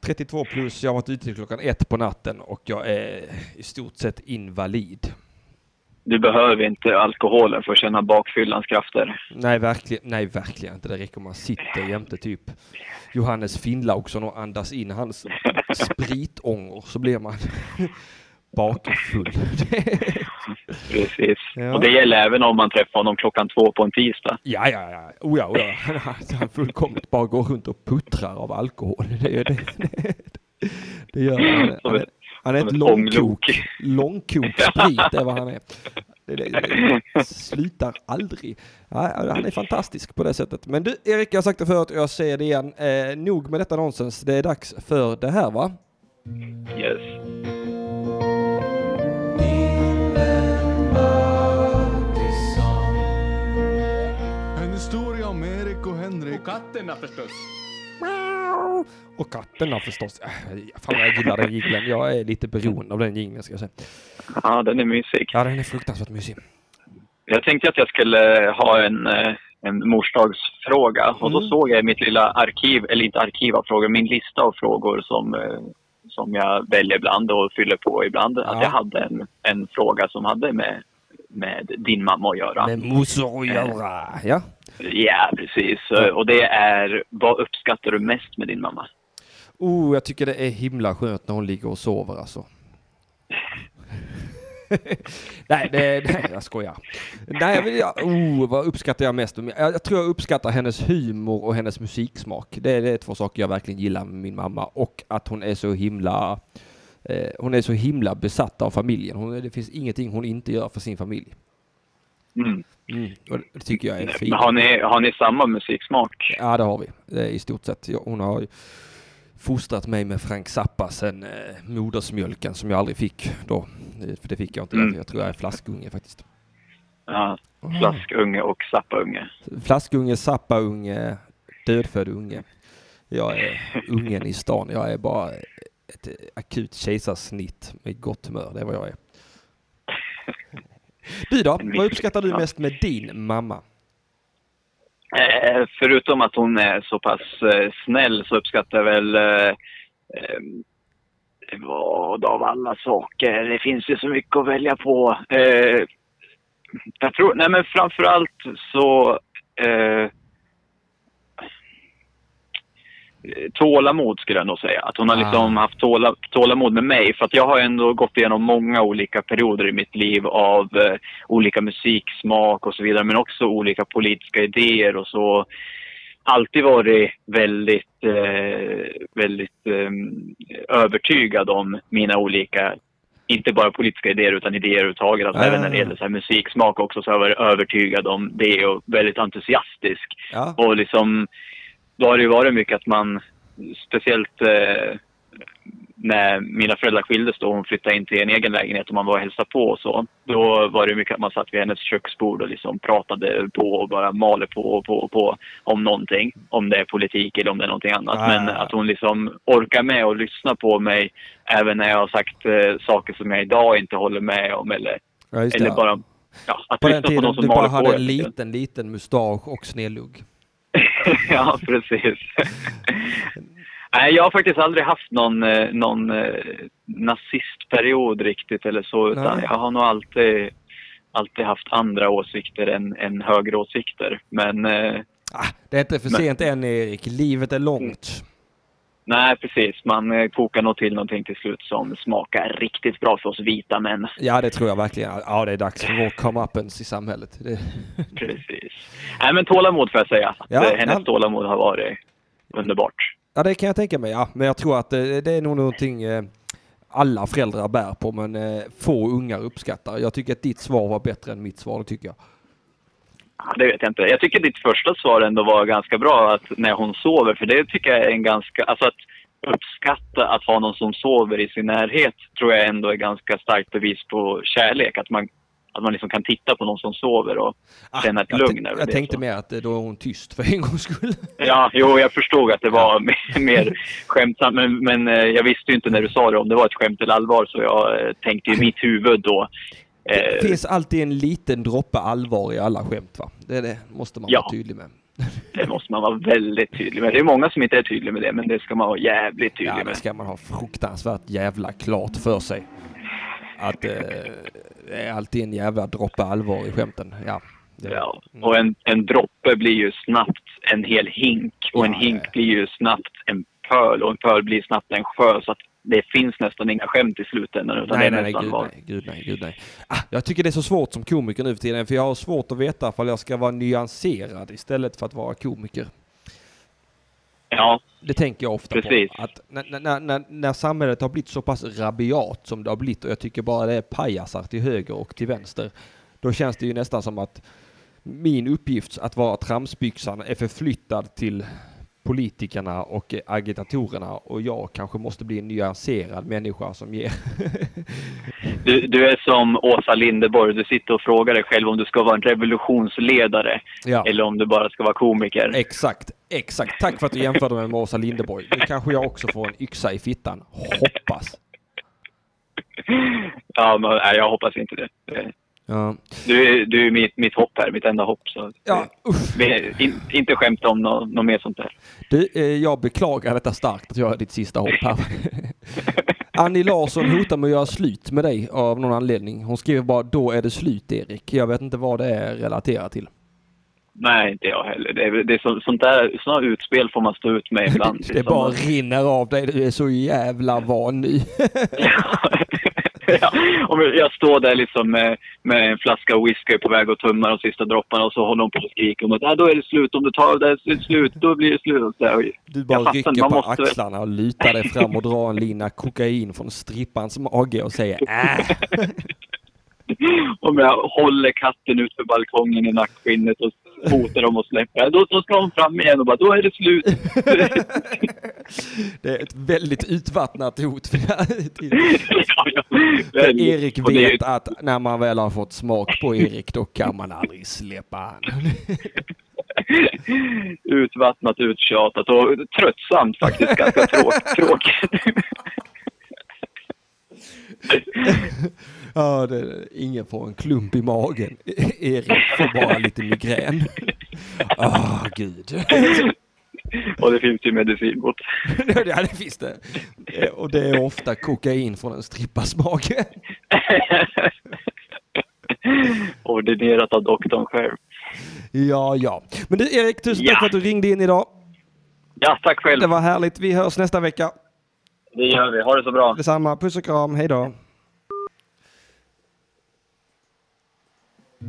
Speaker 1: 32 plus, jag har varit ute till klockan ett på natten och jag är i stort sett invalid.
Speaker 10: Du behöver inte alkoholen för att känna bakfyllans krafter.
Speaker 1: Nej, verkligen, nej, verkligen inte. Det räcker om man sitter jämte typ Johannes Finnlaugsson och andas in hans spritångor så blir man bakfull.
Speaker 10: Precis.
Speaker 1: Ja.
Speaker 10: Och det gäller även om man träffar honom klockan två på en tisdag.
Speaker 1: Ja, ja, ja. Oh, ja, oh, ja. Han fullkomligt bara går runt och puttrar av alkohol. Det, det, det, det gör han. Han är, ett långkok. Långkok sprit är vad han är. Det, det, det slutar aldrig. Ja, han är fantastisk på det sättet. Men du, Erik, jag har sagt det förut och jag säger det igen. Eh, nog med detta nonsens. Det är dags för det här, va?
Speaker 10: Yes.
Speaker 11: En historia om Erik och Henrik. Och katterna förstås.
Speaker 1: Och katterna förstås. Äh, Fan jag gillar den jingeln. Jag är lite beroende av den jingeln ska jag säga.
Speaker 10: Ja, den är mysig.
Speaker 1: Ja, den är fruktansvärt mysig.
Speaker 10: Jag tänkte att jag skulle ha en, eh, en morsdagsfråga och då
Speaker 1: Mm.
Speaker 10: såg jag i mitt lilla arkiv, eller inte arkiv av frågor, min lista av frågor som, eh, som jag väljer ibland och fyller på ibland. Att jag hade en, en fråga som hade med, med din mamma att göra.
Speaker 1: Med morsor att göra. Ja.
Speaker 10: Ja, precis. Och det är, vad uppskattar du mest med din mamma?
Speaker 1: Oh, jag tycker det är himla skönt när hon ligger och sover alltså. nej, det, nej, jag skojar. Nej, jag oh, vad uppskattar jag mest? Jag, jag tror jag uppskattar hennes humor och hennes musiksmak. Det, det är två saker jag verkligen gillar med min mamma. Och att hon är så himla eh, hon är så himla besatt av familjen. Hon, det finns ingenting hon inte gör för sin familj.
Speaker 10: Mm.
Speaker 1: Mm, och det tycker jag är fint.
Speaker 10: Har, ni, har ni samma musiksmak?
Speaker 1: Ja, det har vi. I stort sett. Hon har ju fostrat mig med Frank Zappa sen eh, modersmjölken som jag aldrig fick då. Eh, För det fick jag inte.
Speaker 10: Mm.
Speaker 1: Jag tror jag är flaskunge faktiskt.
Speaker 10: Ja, flaskunge och zappaunge.
Speaker 1: Flaskunge, Zappa-unge, dödfödd unge. Jag är ungen i stan. Jag är bara ett eh, akut kejsarsnitt med gott humör. Det är vad jag är. Du då? Vad uppskattar du mest med din mamma?
Speaker 10: Eh, förutom att hon är så pass eh, snäll så uppskattar jag väl eh, eh, vad av alla saker. Det finns ju så mycket att välja på. Jag tror, nej men framförallt så eh, tålamod skulle jag nog säga. Att hon har liksom haft tåla, tålamod med mig. För att jag har ändå gått igenom många olika perioder i mitt liv av eh, olika musiksmak och så vidare. Men också olika politiska idéer och så. Alltid varit väldigt, eh, väldigt eh, övertygad om mina olika inte bara politiska idéer utan idéer överhuvudtaget. Alltså
Speaker 1: Ja,
Speaker 10: även när det
Speaker 1: ja.
Speaker 10: gäller så musiksmak också så har jag varit övertygad om det och väldigt entusiastisk.
Speaker 1: Ja.
Speaker 10: Och liksom, då har det ju varit mycket att man, speciellt eh, när mina föräldrar skildes då hon flyttade in till en egen lägenhet och man var och hälsade på och så. Då var det mycket att man satt vid hennes köksbord och liksom pratade på och bara maler på och på och på om någonting. Om det är politik eller om det är någonting annat.
Speaker 1: Ah.
Speaker 10: Men att hon liksom orkar med och lyssna på mig även när jag har sagt eh, saker som jag idag inte håller med om eller,
Speaker 1: Ja,
Speaker 10: eller bara ja, att
Speaker 1: På den
Speaker 10: lyssna på
Speaker 1: tiden
Speaker 10: någon som
Speaker 1: du bara
Speaker 10: på.
Speaker 1: hade en liten, liten mustasch och snedlugg.
Speaker 10: ja, precis. Nej, jag har faktiskt aldrig haft någon, eh, någon eh, nazistperiod riktigt eller så. Utan
Speaker 1: Nej.
Speaker 10: jag har nog alltid, alltid haft andra åsikter än, än högeråsikter. Men eh,
Speaker 1: Det är inte för
Speaker 10: Men-
Speaker 1: sent än Erik, livet är långt.
Speaker 10: Nej, precis. Man eh, kokar nog till någonting till slut som smakar riktigt bra för oss vita män.
Speaker 1: Ja, det tror jag verkligen. Ja, det är dags för vår comeuppance i samhället. Det...
Speaker 10: Precis. Nej, men tålamod får jag säga.
Speaker 1: Ja,
Speaker 10: eh, hennes
Speaker 1: ja.
Speaker 10: tålamod har varit underbart.
Speaker 1: Ja, det kan jag tänka mig. Ja. Men jag tror att det, det är nog någonting eh, alla föräldrar bär på, men eh, få ungar uppskattar. Jag tycker att ditt svar var bättre än mitt svar, det tycker jag.
Speaker 10: Ja, det vet jag inte. Jag tycker ditt första svar ändå var ganska bra, att när hon sover. För det tycker jag är en ganska... Alltså att uppskatta att ha någon som sover i sin närhet tror jag ändå är ganska starkt bevis på kärlek. Att man, att man liksom kan titta på någon som sover och känna ett
Speaker 1: Jag,
Speaker 10: lugn över
Speaker 1: jag
Speaker 10: det.
Speaker 1: tänkte
Speaker 10: så.
Speaker 1: mer att eh, då är hon tyst för en gångs skull.
Speaker 10: Ja, jo, jag förstod att det var mer, mer skämtsamt. Men, men eh, jag visste ju inte när du sa det om det var ett skämt eller allvar. Så jag eh, tänkte i mitt huvud då.
Speaker 1: Det
Speaker 10: Eh,
Speaker 1: finns alltid en liten droppe allvar i alla skämt, va? Det, det måste man
Speaker 10: Ja.
Speaker 1: vara tydlig med.
Speaker 10: det måste man vara väldigt tydlig med. Det är många som inte är tydliga med det, men det ska man vara jävligt tydlig
Speaker 1: Ja, det
Speaker 10: med.
Speaker 1: ska man ha fruktansvärt jävla klart för sig. Att eh, det är alltid en jävla droppe allvar i skämten. Ja.
Speaker 10: Ja, och en, en droppe blir ju snabbt en hel hink och en hink blir ju snabbt en pöl och en pöl blir snabbt en sjö. Så att det finns nästan inga skämt i slutändan utan
Speaker 1: nej,
Speaker 10: det
Speaker 1: nej,
Speaker 10: är
Speaker 1: nej,
Speaker 10: nästan
Speaker 1: gud
Speaker 10: var.
Speaker 1: nej, gud nej, gud nej. Ah, jag tycker det är så svårt som komiker nu för tiden, för jag har svårt att veta ifall jag ska vara nyanserad istället för att vara komiker.
Speaker 10: Ja,
Speaker 1: Det tänker jag ofta
Speaker 10: Precis.
Speaker 1: på. Att när, när, när, när samhället har blivit så pass rabiat som det har blivit och jag tycker bara det är pajasar till höger och till vänster. Då känns det ju nästan som att min uppgift att vara tramsbyxan är förflyttad till politikerna och agitatorerna och jag kanske måste bli en nyanserad människa som ger
Speaker 10: du, du är som Åsa Linderborg. Du sitter och frågar dig själv om du ska vara en revolutionsledare
Speaker 1: Ja.
Speaker 10: eller om du bara ska vara komiker.
Speaker 1: Exakt, exakt. Tack för att du jämförde mig med Åsa Linderborg. Nu kanske jag också får en yxa i fittan. Hoppas.
Speaker 10: Ja, men nej, jag hoppas inte det. Det-
Speaker 1: Ja.
Speaker 10: Du är, du är mitt, mitt hopp här, mitt enda hopp. Så
Speaker 1: Ja,
Speaker 10: Vi- in, inte skämta om något nå mer sånt där.
Speaker 1: Du, eh, jag beklagar detta starkt att jag är ditt sista hopp här. Annie Larsson hotar med att göra slut med dig av någon anledning. Hon skriver bara då är det slut Erik. Jag vet inte vad det är relaterat till.
Speaker 10: Nej, inte jag heller. Det är, det är så, sånt där, såna utspel får man stå ut med ibland.
Speaker 1: Det bara rinner av dig. Du är så jävla van nu.
Speaker 10: ja, om jag står där liksom med, med en flaska whisky på väg att tumma de sista dropparna och så håller hon på och skriker om att ah, då är det slut. Om du tar det är slut, då blir det slut. Här,
Speaker 1: Du
Speaker 10: jag
Speaker 1: bara
Speaker 10: fattar
Speaker 1: rycker på
Speaker 10: måste-
Speaker 1: axlarna och lutar dig fram och drar en lina kokain från strippans mage och säger äh.
Speaker 10: Om jag håller katten ut för balkongen i nackskinnet och hotar dem att släppa, då, då ska de fram igen och bara då är det slut.
Speaker 1: Det är ett väldigt utvattnat hot.
Speaker 10: ja, ja.
Speaker 1: För Erik
Speaker 10: Och det
Speaker 1: vet att när man väl har fått smak på Erik då kan man aldrig släppa han.
Speaker 10: Utvattnat, uttjatat och tröttsamt faktiskt. Ganska tråk, tråkigt.
Speaker 1: Ja, det, ingen får en klump i magen. Erik får bara lite migrän. Ah, gud.
Speaker 10: och det finns ju medicin mot.
Speaker 1: ja, det finns det. Och det är ofta kokain från en strippas mage.
Speaker 10: Ordinerat av doktorn själv.
Speaker 1: Ja, ja. Men du Erik, tusen
Speaker 10: Ja.
Speaker 1: tack för att du ringde in idag.
Speaker 10: Ja, tack själv.
Speaker 1: Det var härligt. Vi hörs nästa vecka.
Speaker 10: Det gör vi. Ha det så bra.
Speaker 1: Detsamma. Puss och kram. Hej då.
Speaker 11: En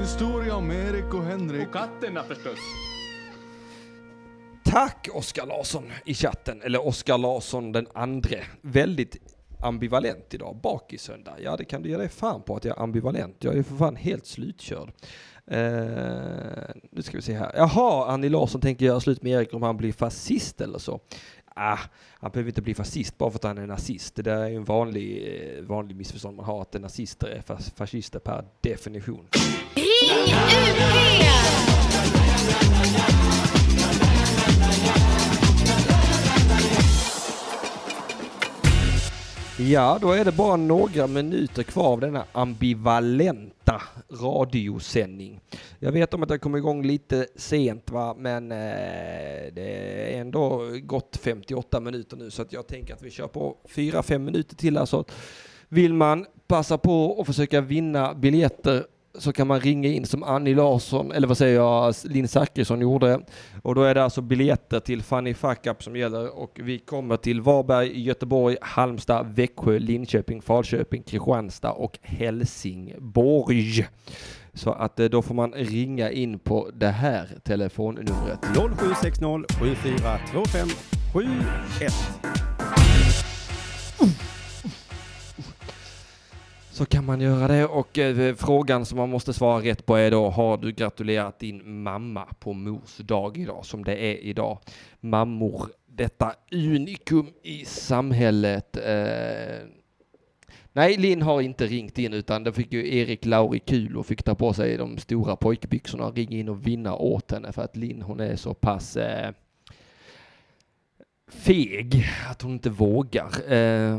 Speaker 11: historia om Erik och Henrik. Och katterna förstås.
Speaker 1: Tack Oskar Larsson i chatten, eller Oskar Larsson den andre. Väldigt ambivalent idag, bakisöndag. Ja, det kan du ge dig fan på att jag är ambivalent. Jag är ju för fan helt slutkörd. Eh, nu ska vi se här. Jaha, Annie Larsson tänker göra slut med Erik om han blir fascist eller så. Ah, han behöver inte bli fascist bara för att han är nazist. Det där är ju en vanlig, eh, vanlig missförstånd man har, att nazister är fas- fascister per definition.
Speaker 2: Ring UP!
Speaker 1: Ja, då är det bara några minuter kvar av denna ambivalenta radiosändning. Jag vet om att jag kom igång lite sent va, men eh, det är ändå gått 58 minuter nu så att jag tänker att vi kör på 4-5 minuter till Alltså. vill man passa på och försöka vinna biljetter så kan man ringa in som Annie Larsson, eller vad säger jag, Linn Zachrisson gjorde. Och då är det alltså biljetter till Funny Fuck Up som gäller och vi kommer till Varberg, Göteborg, Halmstad, Växjö, Linköping, Falköping, Kristianstad och Helsingborg. Så att eh, då får man ringa in på det här telefonnumret.
Speaker 6: 0760 7425 71.
Speaker 1: Så kan man göra det och eh, frågan som man måste svara rätt på är då har du gratulerat din mamma på mors dag idag som det är idag. Mammor, detta unikum i samhället. Eh, nej, Linn har inte ringt in utan det fick ju Erik Lauri kul och fick ta på sig de stora pojkbyxorna och ringa in och vinna åt henne för att Linn hon är så pass eh, feg att hon inte vågar. Eh.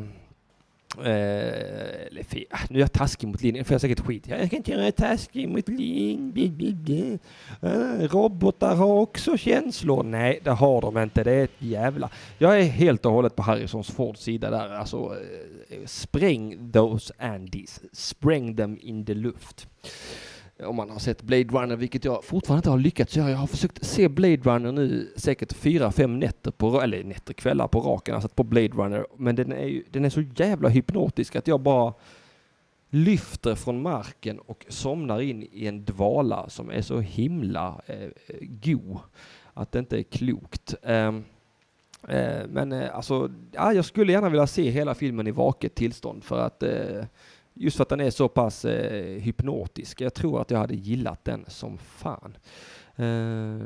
Speaker 1: Eh, eller fe- ah, nu är jag taskig mot Linn, nu får jag säkert skit. Jag kan inte göra taskig mot Linn. Eh, ah, robotar har också känslor. Nej, det har de inte. Det är ett jävla... Jag är helt och hållet på Harrisons Fords sida där. Alltså, eh, spräng those Andys. Spräng dem in the luft. Eh, om man har sett Blade Runner, vilket jag fortfarande inte har lyckats göra. Jag har försökt se Blade Runner nu säkert fyra, fem nätter på, eller nätter, kvällar på raken, alltså på Blade Runner. Men den är ju, den är så jävla hypnotisk att jag bara lyfter från marken och somnar in i en dvala som är så himla eh, god att det inte är klokt. Ehm, eh, men eh, alltså, ja, jag skulle gärna vilja se hela filmen i vaket tillstånd för att eh, Just för att den är så pass eh, hypnotisk. Jag tror att jag hade gillat den som fan. Eh,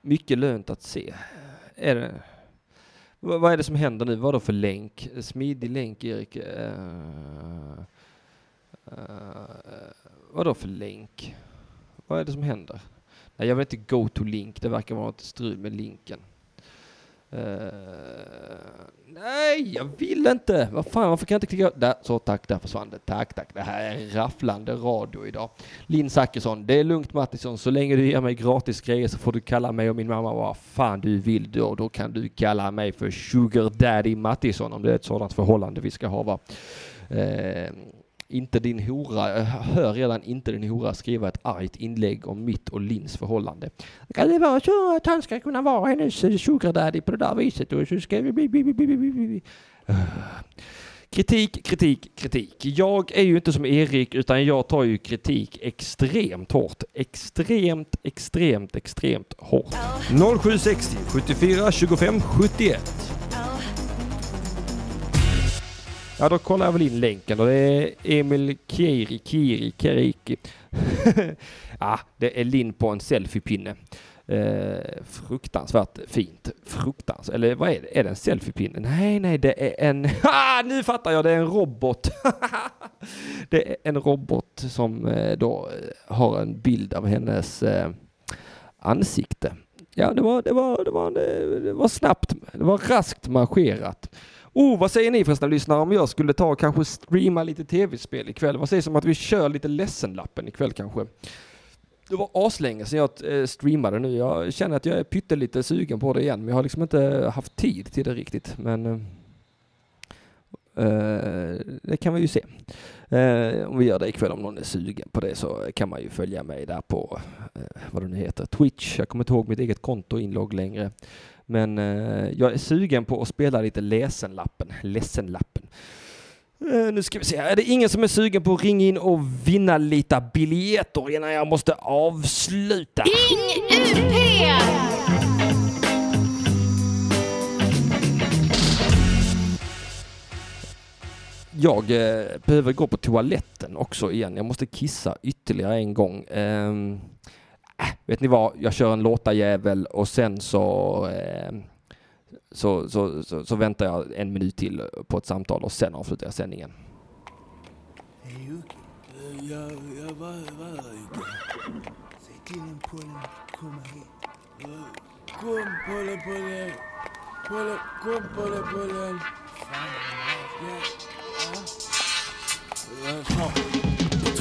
Speaker 1: mycket lönt att se. Är det, vad, är det som händer nu? Vad då för länk? Smidig länk, Erik? Eh, eh, vad då för länk? Vad är det som händer? Nej, jag vill inte go to link. Det verkar vara ett strul med linken. Uh, nej, jag vill inte. Vad fan, varför kan jag inte klicka? Där, så tack, där försvann det. Tack, tack. Det här är rafflande radio idag. Linn Zachrisson, det är lugnt Mattisson. Så länge du ger mig gratis grejer så får du kalla mig och min mamma vad fan du vill då. Då kan du kalla mig för Sugar Daddy Mattisson om det är ett sådant förhållande vi ska ha va. Uh, inte din hora, jag hör redan inte din hora skriva ett argt inlägg om mitt och Lins förhållande. Kan det vara så att han ska kunna vara hennes eh, sugar daddy på det där viset och så ska vi... Bli, bli, bli, bli. Uh. Kritik, kritik, kritik. Jag är ju inte som Erik utan jag tar ju kritik extremt hårt. Extremt, extremt, extremt hårt. 0760 74 25 71. Ja, då kollar jag väl in länken och det är Emil Kiri, Kiri, Keriki. ja, det är Linn på en selfiepinne. Eh, fruktansvärt fint. Fruktansvärt. Eller vad är det? Är det en selfiepinne? Nej, nej, det är en... Ah, nu fattar jag! Det är en robot. det är en robot som eh, då eh, har en bild av hennes eh, ansikte. Ja, det var, det var, det var, det var snabbt. Det var raskt marscherat. Oh, vad säger ni förresten lyssnare om jag skulle ta och kanske streama lite tv-spel ikväll? Vad sägs om att vi kör lite ledsenlappen ikväll kanske? Det var aslänge sedan jag eh, streamade nu. Jag känner att jag är pyttelite sugen på det igen, men jag har liksom inte haft tid till det riktigt. Men uh, det kan vi ju se. Uh, om vi gör det ikväll, om någon är sugen på det så kan man ju följa mig där på uh, vad det nu heter, Twitch. Jag kommer inte ihåg mitt eget konto inlogg längre. Men eh, jag är sugen på att spela lite Lesenlappen. Ledsenlappen. Eh, nu ska vi se. Är det ingen som är sugen på att ringa in och vinna lite biljetter innan jag måste avsluta?
Speaker 2: Ring UP!
Speaker 1: Jag eh, behöver gå på toaletten också igen. Jag måste kissa ytterligare en gång. Äh, vet ni vad? Jag kör en låtajävel och sen så, eh, så, så, så, så väntar jag en minut till på ett samtal och sen avslutar jag sändningen.
Speaker 12: Jag, jag var, var ute. Säg till en pollen komma hit. Kom pollen pollen. Pollen, kom pollen pollen.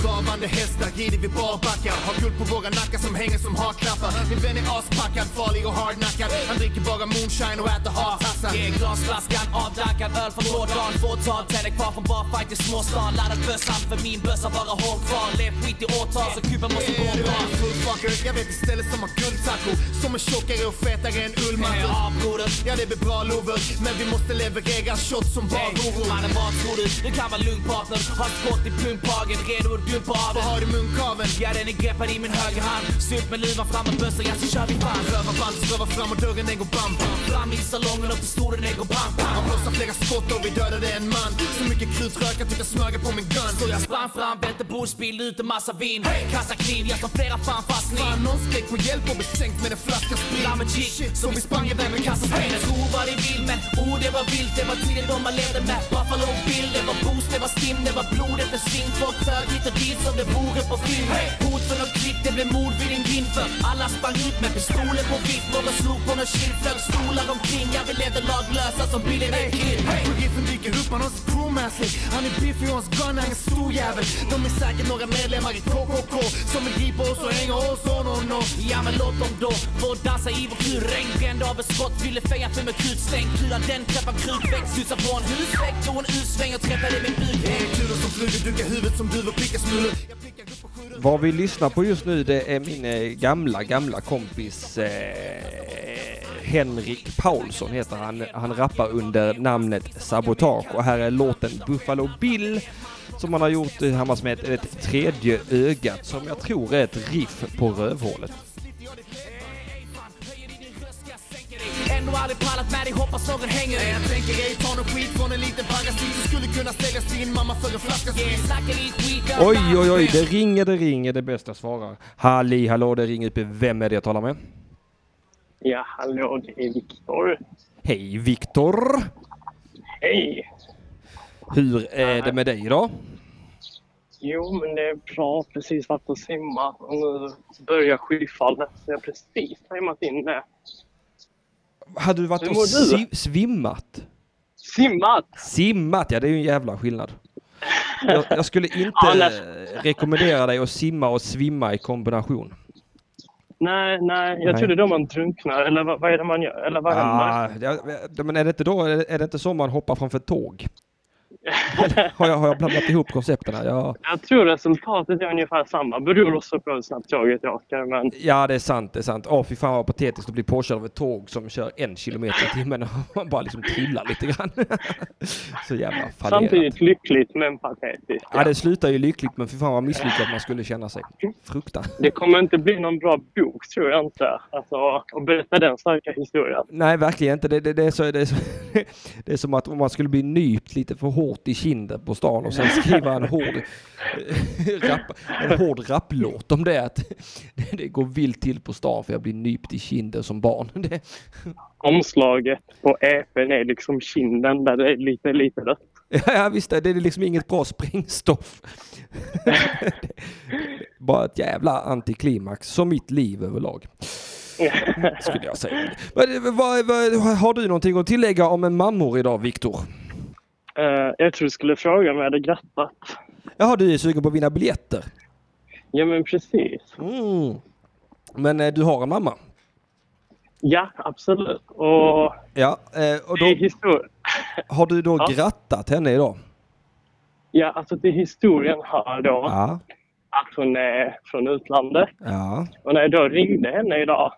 Speaker 13: Travande hästar rider vi barbackar. Har guld på våra nackar som hänger som harklappar Min vän är aspackad, farlig och hardnackad. Han dricker bara moonshine och äter hartassar
Speaker 14: Ge glasflaskan avdankad öl från gårdagen Fåtal tänder kvar från barfight i småstan. Laddat bössan för min bössa bara håll kvar. Lev skit i årtal så kuben måste gå bra.
Speaker 13: en full fucker? Jag vet ett ställe som har guldtaco Som är tjockare och fetare än ullmattor
Speaker 14: Ja broder,
Speaker 13: Ja det blir bra lover Men vi måste leverera shots som bara horor
Speaker 14: mannen vad tror du? Du kan vara lugn partner. Har ett skott i pumphagen, redo att dumpa av
Speaker 13: Vad har du munkaveln?
Speaker 14: Ja den är greppad i min högerhand Sup med luvan fram med bössan, ja så kör vi fan.
Speaker 13: Rövarband, rövar fram och dörren den går bam bam.
Speaker 14: Fram i salongen och pistolen den går pang
Speaker 13: Han
Speaker 14: pang
Speaker 13: blossar flera skott och vi dödade en man. Så mycket krutrök att du kan smöga på min gun.
Speaker 14: Så jag sprang fram, välte bord, spillde ut en massa vin. Kasta kniv, jag som flera fan fastning
Speaker 13: Fan någon skrek på hjälp och blev sänkt med en flaska sprit.
Speaker 14: Lammet gick, så vi sprang iväg med kassaspelen Tro vad ni vill men oh det var vilt. Det var tiden då man levde med Buffalo Bill. Det var boost, det var stim, det var blod efter sving Folk flög hit och dit som det vore på film. Hot från något klipp, det blev mord vid en grind För alla sprang ut med pistoler på vift. Någon slog på någon kind, flög stolar omkring. Jag vill levde laglösa som Billy the Kid.
Speaker 13: Sheriffen dyker upp, han har sin crew med sig Han är biffig och hans gun är en stor jävel. De är säkert några medlemmar i KKK Som vill gripa oss och hänga oss on och no
Speaker 14: Ja men låt dem då få dansa i vår kur Regnbränd av ett skott, ville feja för med krut Stäng kulan, den träffar krutvägg Susar på en husvägg, tog en U-sväng och träffade min buk
Speaker 13: Det är kulor som flyger, dukar huvudet som duvor, prickar smulor
Speaker 1: vad vi lyssnar på just nu det är min eh, gamla, gamla kompis eh, Henrik Paulsson heter han. Han rappar under namnet Sabotage och här är låten Buffalo Bill som han har gjort tillsammans med ett, ett tredje ögat som jag tror är ett riff på rövhålet.
Speaker 14: Ändå aldrig pallat med dig, hoppas någon hänger dig
Speaker 13: Jag tänker ej ta någon skit från en liten parasit som skulle kunna säljas till din mamma för en flaska sprit
Speaker 14: i
Speaker 1: Oj, oj, oj, det ringer, det ringer, det bästa svarar. Halli, hallå, det ringer uppe. Vem är det jag talar med?
Speaker 15: Ja, hallå, det är Viktor.
Speaker 1: Hej, Viktor!
Speaker 15: Hej!
Speaker 1: Hur är det med dig idag?
Speaker 15: Jo, men det är bra. Precis varit och simma och nu börjar skyfallet. Så jag har precis tajmat in det.
Speaker 1: Hade du varit och si- svimmat?
Speaker 15: Simmat!
Speaker 1: Simmat, ja det är ju en jävla skillnad. Jag, jag skulle inte eh, rekommendera dig att simma och svimma i kombination.
Speaker 15: Nej, nej, jag
Speaker 1: Nej.
Speaker 15: trodde då man drunknar. Eller vad, vad är det man gör? Eller vad händer?
Speaker 1: Ah, ja, men är det inte då, är det inte så man hoppar framför ett tåg? Har jag, har jag blandat ihop koncepten här? Ja,
Speaker 15: Jag tror resultatet är ungefär samma. Beror också på hur snabbt tåget åker. Men
Speaker 1: ja, det är sant, det är sant. Åh, fy fan vad patetiskt att bli påkörd av ett tåg som kör en kilometer i timmen och man bara liksom trillar lite grann. så jävla fallerat.
Speaker 15: samtidigt lyckligt men patetiskt.
Speaker 1: Ja, det slutar ju lyckligt, men för fan vad misslyckat man skulle känna sig. Fruktan.
Speaker 15: Det kommer inte bli någon bra bok tror jag inte. Alltså, att berätta den starka historien.
Speaker 1: Nej, verkligen inte. Det, det, det, är så, det, är så, det är som att om man skulle bli nypt lite för hårt i kinden på stan och sen skriva en hård, rap, en hård rapplåt om det. Att det, det går vilt till på stan för jag blir nypt i kinden som barn. Det,
Speaker 15: Omslaget på EPn är liksom kinden där det är lite, lite rött.
Speaker 1: ja, visst, det är liksom inget bra sprängstoff. Bara ett jävla antiklimax, som mitt liv överlag. Skulle jag säga. Vad, vad, vad, har du någonting att tillägga om en mammor idag, Viktor?
Speaker 15: Eh, jag tror du skulle fråga om jag hade grattat.
Speaker 1: Jaha, du är sugen på att vinna biljetter?
Speaker 15: Ja men precis.
Speaker 1: Mm. Men eh, du har en mamma?
Speaker 15: Ja, absolut. Och
Speaker 1: Ja, eh, och då, har du då
Speaker 15: Ja.
Speaker 1: grattat henne idag?
Speaker 15: ja, alltså till historien här då
Speaker 1: Ja.
Speaker 15: att hon är från utlandet.
Speaker 1: Ja.
Speaker 15: Och när jag då ringde henne idag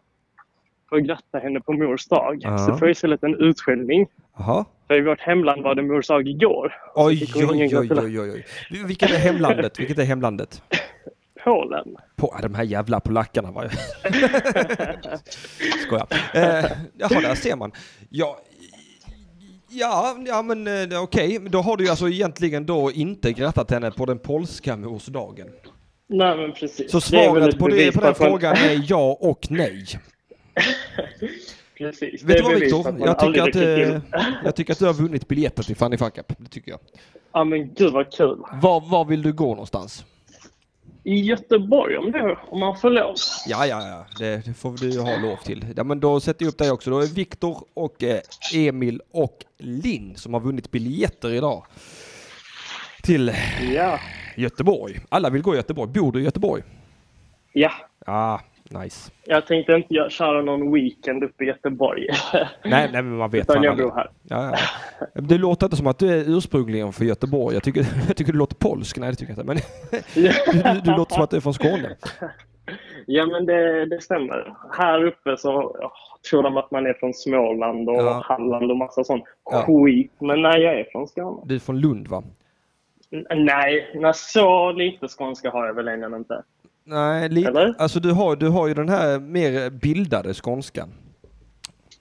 Speaker 15: för att gratta henne på mors dag
Speaker 1: Ja.
Speaker 15: så får jag istället en utskällning.
Speaker 1: Jaha.
Speaker 15: För i vårt hemland var det mors dag igår.
Speaker 1: Oj, oj, oj, oj, oj, oj. Vilket är hemlandet? Vilket är hemlandet?
Speaker 15: Polen.
Speaker 1: På de här jävla polackarna var Skojar. Eh, jaha, där ser man. Ja, ja, ja men eh, okej. Men Då har du ju alltså egentligen då inte grattat henne på den polska morsdagen.
Speaker 15: Nej men precis.
Speaker 1: Så
Speaker 15: Det
Speaker 1: svaret
Speaker 15: ett
Speaker 1: på, det, på den frågan är ja och nej.
Speaker 15: Precis.
Speaker 1: Vet
Speaker 15: det
Speaker 1: du vad Viktor? Jag tycker, att, eh, jag tycker att du har vunnit biljetter till Fanny Fuck Up. Det tycker jag.
Speaker 15: Ja men gud vad kul.
Speaker 1: Var, var vill du gå någonstans?
Speaker 15: I Göteborg om det, om man får lov.
Speaker 1: Ja, ja, ja, det, det får du ha lov till. Ja, men då sätter jag upp dig också. Då är Viktor och eh, Emil och Linn som har vunnit biljetter idag. Till
Speaker 15: Ja.
Speaker 1: Göteborg. Alla vill gå i Göteborg. Bor du i Göteborg?
Speaker 15: Ja.
Speaker 1: Ah, nice.
Speaker 15: Jag tänkte inte jag köra någon weekend uppe i Göteborg.
Speaker 1: Nej, nej men man vet
Speaker 15: Utan jag bor här.
Speaker 1: Ja, ja. Det låter inte som att du är ursprungligen från Göteborg. Jag tycker, jag tycker du låter polsk. Nej, det tycker jag inte. Men du, du låter som att du är från Skåne.
Speaker 15: Ja, men det, det stämmer. Här uppe så ja, tror de att man är från Småland och
Speaker 1: Ja.
Speaker 15: Halland och massa sån
Speaker 1: Ja.
Speaker 15: skit. Men nej, jag är från Skåne.
Speaker 1: Du är från Lund va?
Speaker 15: N- Nej, nej, så lite skånska har jag väl ännu inte.
Speaker 1: Nej, lite.
Speaker 15: Eller?
Speaker 1: Alltså du har, du har ju den här mer bildade skånskan.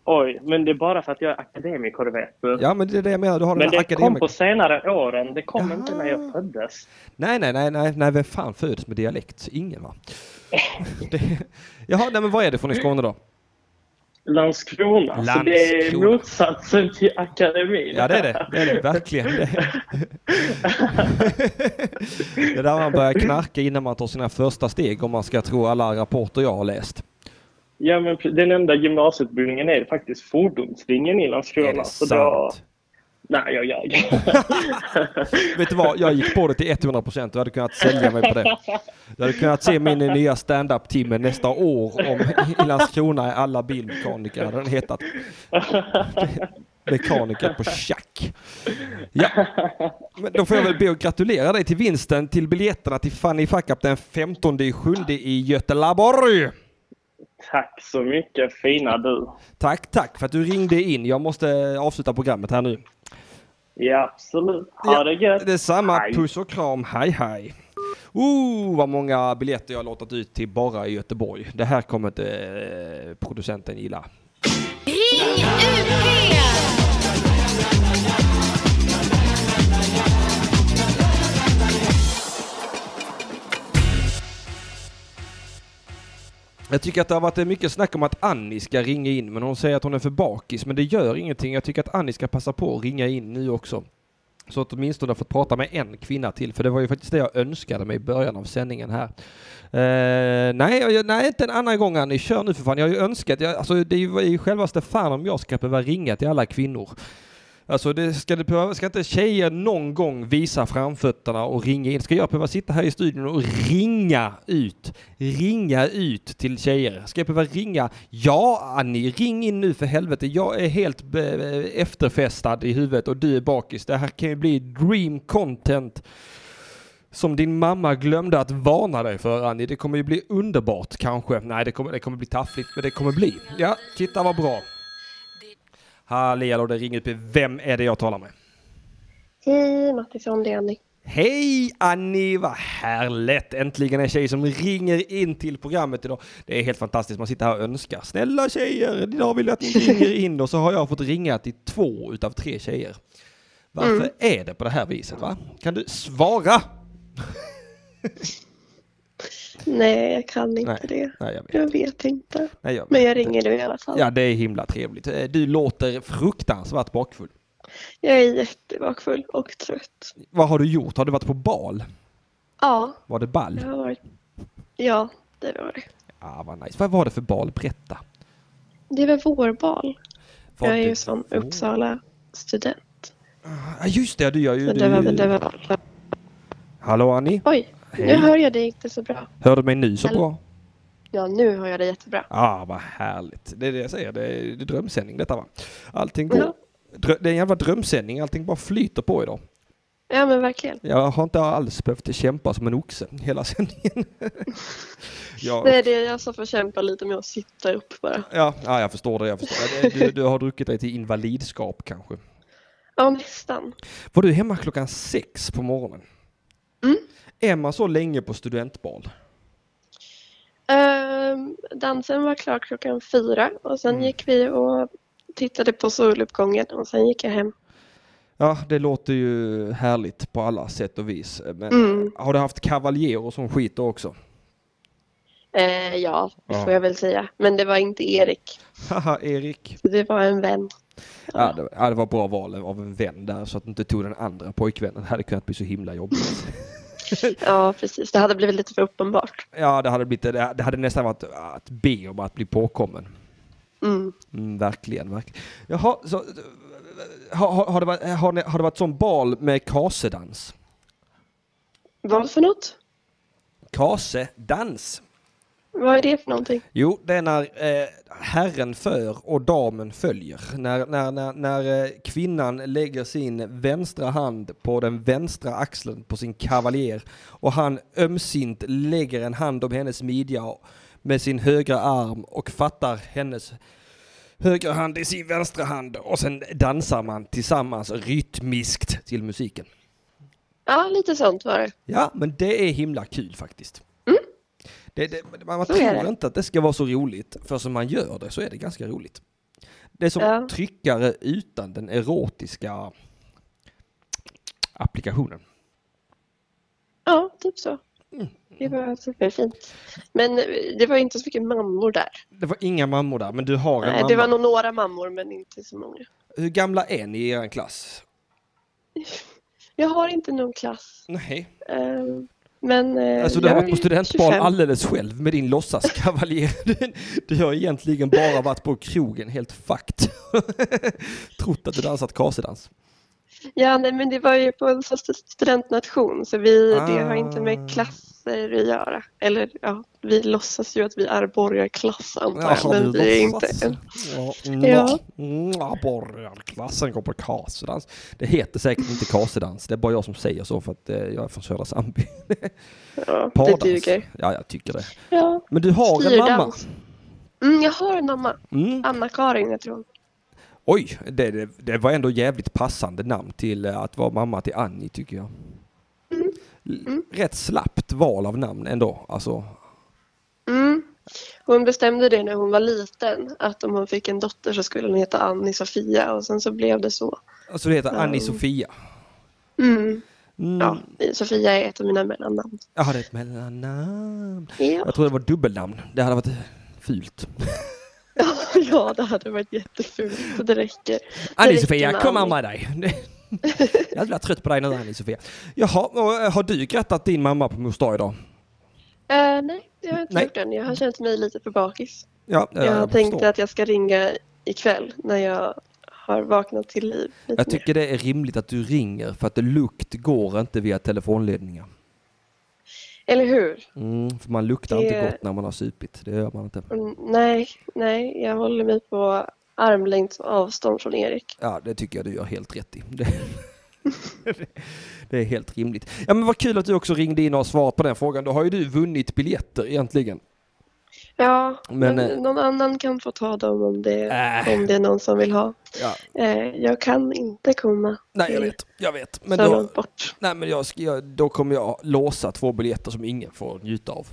Speaker 15: Oj, men det är bara för att jag är akademiker, vet du.
Speaker 1: Ja, men det är det jag menar. Du har
Speaker 15: men det kom
Speaker 1: akademiker.
Speaker 15: på senare åren. Det kom inte när jag föddes.
Speaker 1: Nej, nej, nej, nej, nej, vem fan föds med dialekt? Ingen va? det... Jaha, nej men vad är det från i Skåne då?
Speaker 15: Landskrona. Så det är
Speaker 1: Landskrona.
Speaker 15: motsatsen till akademin.
Speaker 1: Ja det är det, det är det verkligen. Det är, det där man börjar knarka innan man tar sina första steg om man ska tro alla rapporter jag har läst.
Speaker 15: Ja, men den enda gymnasieutbildningen är faktiskt fordonslinjen i Landskrona.
Speaker 1: Är det
Speaker 15: så
Speaker 1: sant?
Speaker 15: Nej, jag ljög.
Speaker 1: Vet du vad, jag gick på det till 100 procent. Du hade kunnat sälja mig på det. Du hade kunnat se min nya stand-up-timme nästa år om i Landskrona är alla bilmekaniker, hade den hetat. Mekaniker på tjack. Ja, men då får jag väl be att gratulera dig till vinsten till biljetterna till Funny Fuck Up den 15 i sjunde i Göteborg.
Speaker 15: Tack så mycket, fina du.
Speaker 1: Tack, tack för att du ringde in. Jag måste avsluta programmet här nu.
Speaker 15: Ja, absolut. Ha det gött.
Speaker 1: Detsamma.
Speaker 15: Hej.
Speaker 1: Puss och kram. Hej hej. Oh, vad många biljetter jag har låtit ut till bara i Göteborg. Det här kommer inte eh, producenten gilla. Jag tycker att det har varit mycket snack om att Annie ska ringa in, men hon säger att hon är för bakis. Men det gör ingenting. Jag tycker att Annie ska passa på att ringa in nu också. Så att åtminstone fått prata med en kvinna till, för det var ju faktiskt det jag önskade mig i början av sändningen här. Eh, nej, nej, inte en annan gång Annie, kör nu för fan. Jag har ju önskat, jag, alltså det är ju självaste fan om jag ska behöva ringa till alla kvinnor. Alltså det ska, det behöva, ska inte tjejer någon gång visa framfötterna och ringa in? Ska jag behöva sitta här i studion och ringa ut? Ringa ut till tjejer? Ska jag behöva ringa? Ja Annie, ring in nu för helvete. Jag är helt eh, efterfestad i huvudet och du är bakis. Det här kan ju bli dream content som din mamma glömde att varna dig för Annie. Det kommer ju bli underbart kanske. Nej, det kommer, det kommer bli taffligt, men det kommer bli. Ja, titta vad bra. Halli hallå, det ringer upp. Vem är det jag talar med?
Speaker 16: Hej Mattisson, det är Annie.
Speaker 1: Hej Annie, vad härligt! Äntligen en tjej som ringer in till programmet idag. Det är helt fantastiskt, man sitter här och önskar. Snälla tjejer, idag vill jag att ni ringer in och så har jag fått ringa till två utav tre tjejer. Varför
Speaker 16: Mm.
Speaker 1: är det på det här viset va? Kan du svara?
Speaker 16: Nej, jag kan inte
Speaker 1: Nej,
Speaker 16: det.
Speaker 1: nej, jag vet.
Speaker 16: Jag vet inte.
Speaker 1: Nej, jag
Speaker 16: Men
Speaker 1: vet
Speaker 16: jag ringer nu i alla fall.
Speaker 1: Ja, det är himla trevligt. Eh, Du låter fruktansvärt bakfull.
Speaker 16: Jag är jättebakfull och trött.
Speaker 1: Vad har du gjort? Har du varit på bal?
Speaker 16: Ja,
Speaker 1: Var det ball?
Speaker 16: jag har varit... Ja, det var det.
Speaker 1: Ja, vad nice. Vad var det för bal? Berätta.
Speaker 16: Det var vårbal.
Speaker 1: Var
Speaker 16: jag är ju som Uppsala student.
Speaker 1: Ja, just det, du gör ju...
Speaker 16: Så det var, det var...
Speaker 1: Hallå Annie?
Speaker 16: Oj,
Speaker 1: Hej.
Speaker 16: nu hör jag dig inte så bra.
Speaker 1: Hör du mig nu så bra?
Speaker 16: Ja, nu hör jag dig jättebra.
Speaker 1: Ja, ah, vad härligt. Det är det jag säger, det är, det är drömsändning detta va? Allting går...
Speaker 16: Ja.
Speaker 1: Drö... Det är en jävla drömsändning, allting bara flyter på idag.
Speaker 16: Ja, men verkligen.
Speaker 1: Jag har inte alls behövt kämpa som en oxe hela sändningen. ja,
Speaker 16: Det är jag som får kämpa lite med att sitta upp bara.
Speaker 1: ja, ja, jag förstår det, jag förstår. Du, du har druckit dig till invalidskap kanske.
Speaker 16: Ja, nästan.
Speaker 1: Var du hemma klockan sex på morgonen?
Speaker 16: Mm.
Speaker 1: Är man så länge på studentbal?
Speaker 16: Ehm, dansen var klar klockan fyra och sen gick vi och tittade på soluppgången och sen gick jag hem.
Speaker 1: Ja, det låter ju härligt på alla sätt och vis. Men
Speaker 16: Mm.
Speaker 1: har du haft kavaljer och sån skit då också?
Speaker 16: Eh, ja, det
Speaker 1: Ja.
Speaker 16: får jag väl säga. Men det var inte Erik.
Speaker 1: Haha, Erik.
Speaker 16: Det var en vän.
Speaker 1: Ja, det, ja, det var bra val av en vän där så att du inte tog den andra pojkvännen. Det hade kunnat bli så himla jobbigt.
Speaker 16: Ja, precis. Det hade blivit lite för uppenbart.
Speaker 1: Ja, det hade, blivit, det hade nästan varit att be om att bli påkommen.
Speaker 16: Mm.
Speaker 1: Mm, verkligen, verkligen. Jaha, så, har, har, har, det varit, har, ni- har det varit sån bal med kasedans?
Speaker 16: Vad för något?
Speaker 1: Kasedans?
Speaker 16: Vad är det för någonting?
Speaker 1: Jo, det är när eh, herren för och damen följer. När, när, när, när eh, kvinnan lägger sin vänstra hand på den vänstra axeln på sin kavaljer och han ömsint lägger en hand om hennes midja med sin högra arm och fattar hennes högra hand i sin vänstra hand och sen dansar man tillsammans rytmiskt till musiken.
Speaker 16: Ja, lite sånt var det.
Speaker 1: Ja, men det är himla kul faktiskt. Det, det, man
Speaker 16: Så
Speaker 1: tror inte att det ska vara så roligt, för som man gör det så är det ganska roligt. Det är som
Speaker 16: Ja.
Speaker 1: tryckare utan den erotiska applikationen.
Speaker 16: Ja, typ så.
Speaker 1: Mm.
Speaker 16: Det var superfint. Men eh, det var inte så mycket mammor där.
Speaker 1: Det var inga mammor där, men du har en
Speaker 16: Nej,
Speaker 1: mamma.
Speaker 16: det var nog några mammor, men inte så många.
Speaker 1: Hur gamla är ni i er klass?
Speaker 16: Jag har inte någon klass.
Speaker 1: Nej.
Speaker 16: Eh, Men eh,
Speaker 1: Alltså du har varit på studentbal
Speaker 16: 25.
Speaker 1: alldeles själv med din låtsaskavaljer. Du, har egentligen bara varit på krogen helt fucked. Trott att du dansat kasedans.
Speaker 16: Ja, nej, men det var ju på en studentnation så vi, det har inte
Speaker 1: Ah.
Speaker 16: med klasser att göra. Eller ja, vi låtsas ju att vi är borgarklass antar jag,
Speaker 1: Jaha,
Speaker 16: men
Speaker 1: du
Speaker 16: vi är inte.
Speaker 1: Ja,
Speaker 16: Ja.
Speaker 1: ja. borgarklassen går på kasedans. Det heter säkert inte kasedans, det är bara jag som säger så för att eh, jag är från Södra Sandby.
Speaker 16: Ja,
Speaker 1: Pardans.
Speaker 16: det duger.
Speaker 1: Ja, jag tycker det.
Speaker 16: Ja.
Speaker 1: Men du har en mamma?
Speaker 16: Styrdans. Mm, jag har en mamma.
Speaker 1: Mm.
Speaker 16: Anna-Karin, jag tror.
Speaker 1: Oj, det, det, det var ändå jävligt passande namn till eh, att vara mamma till Annie tycker jag. L- Rätt slappt val av namn ändå. Alltså,
Speaker 16: Mm. Hon bestämde det när hon var liten att om hon fick en dotter så skulle hon heta Annie Sofia och sen så blev det så.
Speaker 1: alltså det heter
Speaker 16: Ja.
Speaker 1: Annie Sofia.
Speaker 16: Mm.
Speaker 1: Mm.
Speaker 16: Ja, Sofia är ett av mina mellannamn.
Speaker 1: Jaha, det är ett mellannamn.
Speaker 16: Ja.
Speaker 1: Jag tror det var dubbelnamn. Det hade varit fult.
Speaker 16: ja, det hade varit jättefult. Det räcker. Det
Speaker 1: Annie
Speaker 16: räcker
Speaker 1: Sofia,
Speaker 16: med
Speaker 1: kom
Speaker 16: Annie.
Speaker 1: med dig. Jag blir trött på dig nu Sofia. Jaha, och, eh, har du grattat din mamma på mors dag idag?
Speaker 16: Eh, nej, jag har inte
Speaker 1: Nej.
Speaker 16: gjort den. Jag har känt mig lite för bakis.
Speaker 1: Ja, eh,
Speaker 16: jag har
Speaker 1: jag
Speaker 16: tänkt
Speaker 1: förstår.
Speaker 16: att jag ska ringa ikväll när jag har vaknat till liv. Lite
Speaker 1: Jag tycker det är rimligt att du ringer för att lukt går inte via telefonledningar.
Speaker 16: mer. Eller hur?
Speaker 1: Mm, för man luktar
Speaker 16: Det-
Speaker 1: inte gott när man har supit. Det gör man inte.
Speaker 16: Mm, nej, nej, jag håller mig på armlängds avstånd från Erik.
Speaker 1: Ja, det tycker jag du gör helt rätt i. Det, det är helt rimligt. Ja, men vad kul att du också ringde in och svarade på den frågan. Då har ju du vunnit biljetter egentligen.
Speaker 16: Ja,
Speaker 1: Men,
Speaker 16: men,
Speaker 1: eh,
Speaker 16: någon annan kan få ta dem om det,
Speaker 1: Äh.
Speaker 16: om det är någon som vill ha.
Speaker 1: Ja.
Speaker 16: Eh, jag kan inte komma.
Speaker 1: Nej, jag vet. Jag vet. Men då,
Speaker 16: bort.
Speaker 1: nej, men jag ska, då kommer jag låsa två biljetter som ingen får njuta av.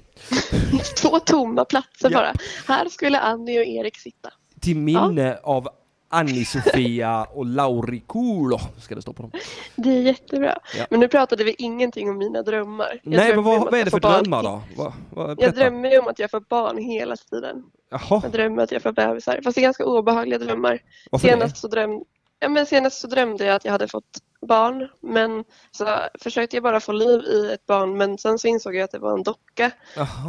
Speaker 16: Två tomma platser
Speaker 1: Ja.
Speaker 16: bara. Här skulle Annie och Erik sitta.
Speaker 1: Till minne av Annie-Sofia och Lauri Kuulo ska det stå på dem.
Speaker 16: Det är jättebra.
Speaker 1: Ja.
Speaker 16: Men nu pratade vi ingenting om mina drömmar. Jag
Speaker 1: Nej, men vad, vad är det för
Speaker 16: barn.
Speaker 1: drömmar då? Vad, vad,
Speaker 16: Jag drömmer ju om att jag får barn hela tiden.
Speaker 1: Jaha,
Speaker 16: Jag drömmer att jag får bebisar. Fast det är ganska obehagliga drömmar.
Speaker 1: varför
Speaker 16: Senast så, dröm... ja, men senast så drömde jag att jag hade fått barn. Men så försökte jag bara få liv i ett barn. Men sen så insåg jag att det var en docka.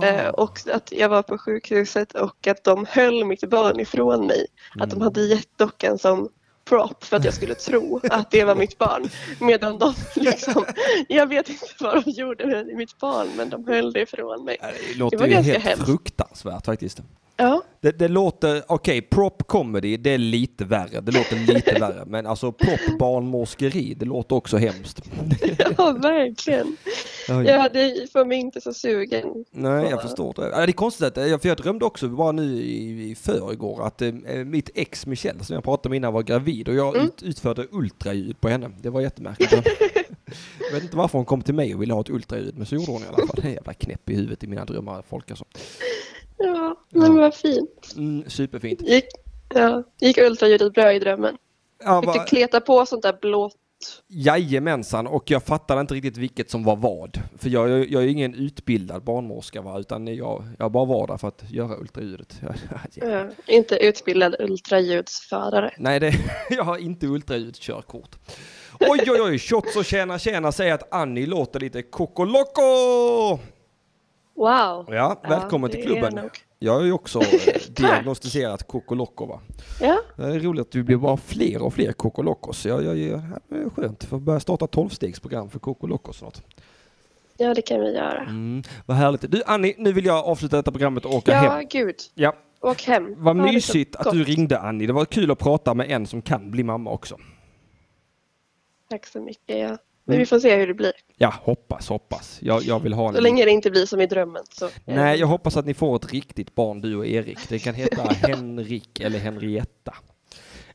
Speaker 1: det?
Speaker 16: Eh, och att jag var på sjukhuset och att de höll mitt barn ifrån mig. Att
Speaker 1: Mm.
Speaker 16: de hade gett dockan som prop för att jag skulle tro att det var mitt barn. Medan de liksom, jag vet inte vad de gjorde med mitt barn men de höll det ifrån mig.
Speaker 1: Det låter
Speaker 16: var
Speaker 1: ju
Speaker 16: ganska
Speaker 1: helt
Speaker 16: hemskt.
Speaker 1: fruktansvärt faktiskt.
Speaker 16: Ja,
Speaker 1: Det, det låter, okej, prop comedy, det är lite värre. Det låter lite värre. Men alltså prop barnmorskeri, det låter också hemskt.
Speaker 16: ja verkligen.
Speaker 1: Oj.
Speaker 16: Ja, det får mig inte så sugen.
Speaker 1: Nej, jag förstår det. Ja, Det är konstigt, att, eh, för jag drömde också bara nu i, i förrgår att eh, mitt ex Michelle som jag pratade med innan var gravid och jag
Speaker 16: Mm.
Speaker 1: ut, utförde ultraljud på henne. Det var jättemärkligt. jag vet inte varför hon kom till mig och ville ha ett ultraljud, men så gjorde hon i alla fall. En jävla knäpp i huvudet i mina drömmar, folk alltså.
Speaker 16: Ja, men vad fint.
Speaker 1: Mm, superfint.
Speaker 16: Gick, ja, gick ultraljudet bra i drömmen?
Speaker 1: Ja,
Speaker 16: Fick du
Speaker 1: va,
Speaker 16: kleta på sånt där blått?
Speaker 1: jajamensan, och jag fattade inte riktigt vilket som var vad. För jag, jag, jag är ingen utbildad barnmorska va, utan jag, jag bara var där för att göra ultraljudet.
Speaker 16: Ja, inte utbildad ultraljudsförare.
Speaker 1: Nej, det, jag har inte ultraljudskörkort. Oj, oj, oj, shots och tjäna tjäna säger att Annie låter lite kokoloko.
Speaker 16: Wow.
Speaker 1: Ja, välkommen
Speaker 16: det
Speaker 1: till klubben. Jag har ju också eh, diagnostiserat kokoloko va.
Speaker 16: Ja.
Speaker 1: Det är roligt att vi blir bara fler och fler kokolokos. Jag, jag, jag, det är skönt, för att börja starta tolvstegsprogram för kokolokos snart.
Speaker 16: Ja, det kan vi göra.
Speaker 1: Mm, vad härligt. Du Annie, nu vill jag avsluta detta programmet och åka
Speaker 16: Ja,
Speaker 1: hem.
Speaker 16: gud.
Speaker 1: Ja,
Speaker 16: Åk hem.
Speaker 1: vad
Speaker 16: Ha
Speaker 1: mysigt att du ringde Annie. Det var kul att prata med en som kan bli mamma också.
Speaker 16: Tack så mycket. Ja. Men
Speaker 1: Mm.
Speaker 16: vi får se hur det blir.
Speaker 1: Ja, hoppas, hoppas. Jag, jag vill ha en...
Speaker 16: Så länge det inte blir som i drömmen. Så.
Speaker 1: Nej, jag hoppas att ni får ett riktigt barn, du och Erik. Det kan heta Henrik eller Henrietta.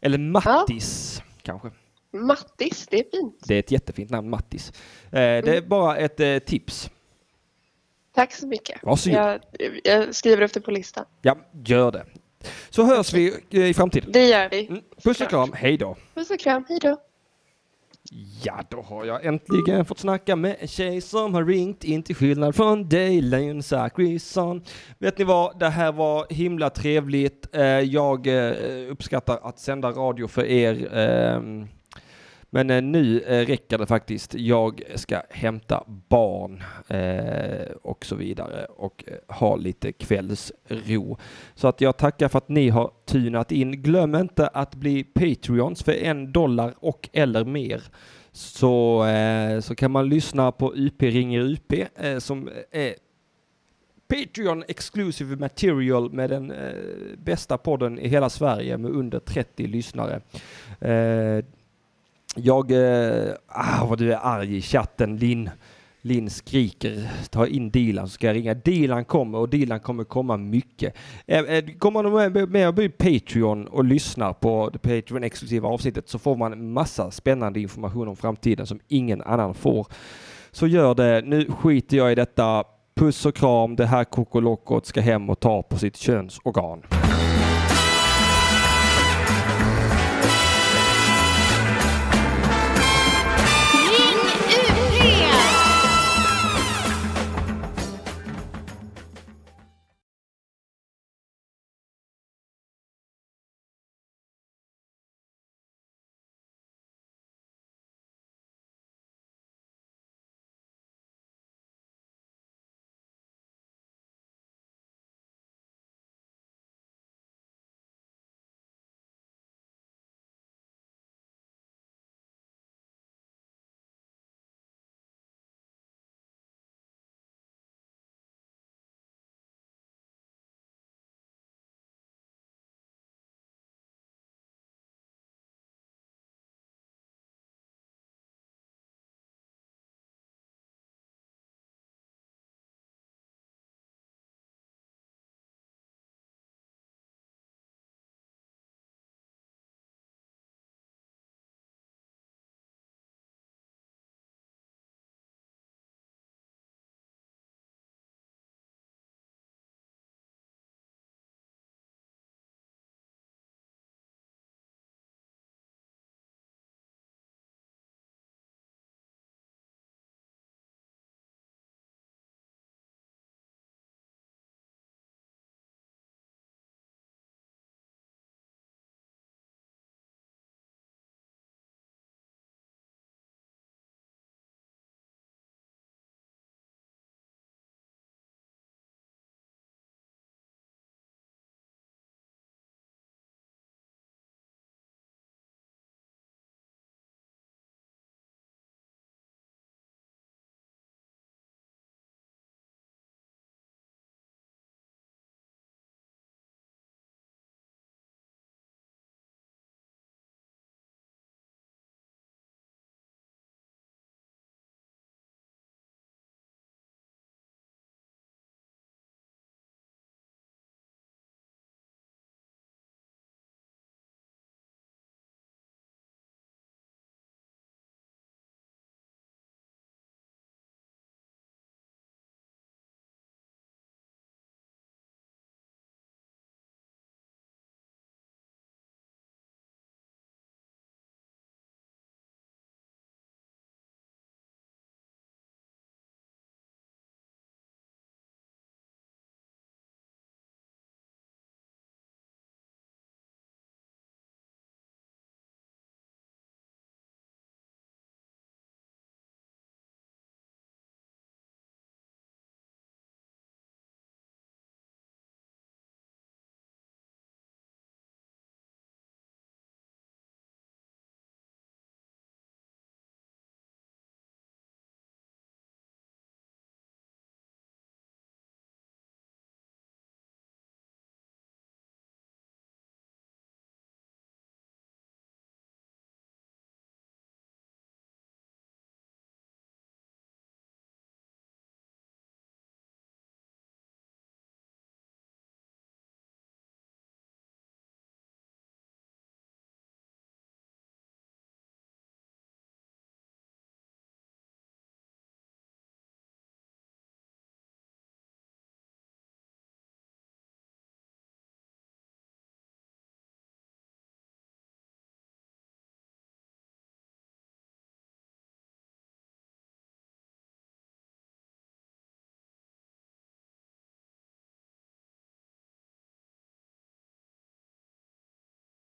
Speaker 1: Eller Mattis, kanske.
Speaker 16: Mattis, det är fint.
Speaker 1: Det är ett jättefint namn, Mattis. Eh, det är bara ett eh, tips.
Speaker 16: Tack så mycket.
Speaker 1: Varsågod.
Speaker 16: Jag, jag skriver upp det på listan.
Speaker 1: Ja, gör det. Så hörs vi eh, i framtiden.
Speaker 16: Det gör vi.
Speaker 1: Puss och kram, hej då.
Speaker 16: Puss och kram, hej då.
Speaker 1: Ja, då har jag äntligen fått snacka med en tjej som har ringt in till skillnad från dig, Leon Zachrisson. Vet ni vad, det här var himla trevligt. Eh, Jag eh, uppskattar att sända radio för er. Men eh, nu eh, räcker det faktiskt. Jag ska hämta barn eh, och så vidare och eh, ha lite kvällsro. Så att jag tackar för att ni har tunat in. Glöm inte att bli Patreons för en dollar och eller mer. Så, eh, så kan man lyssna på UP ringer UP eh, som eh, är Patreon exclusive material med den eh, bästa podden i hela Sverige med under 30 lyssnare. Eh, jag, eh, ah, vad du är arg i chatten Linn. Linn skriker, ta in Dilan så ska jag ringa. Dilan kommer och Dilan kommer komma mycket. Eh, eh, kommer man med, och blir Patreon och lyssnar på det Patreon exklusiva avsnittet så får man massa spännande information om framtiden som ingen annan får. Så gör det. Nu skiter jag i detta. Puss och kram. Det här kokolokot ska hem och ta på sitt könsorgan.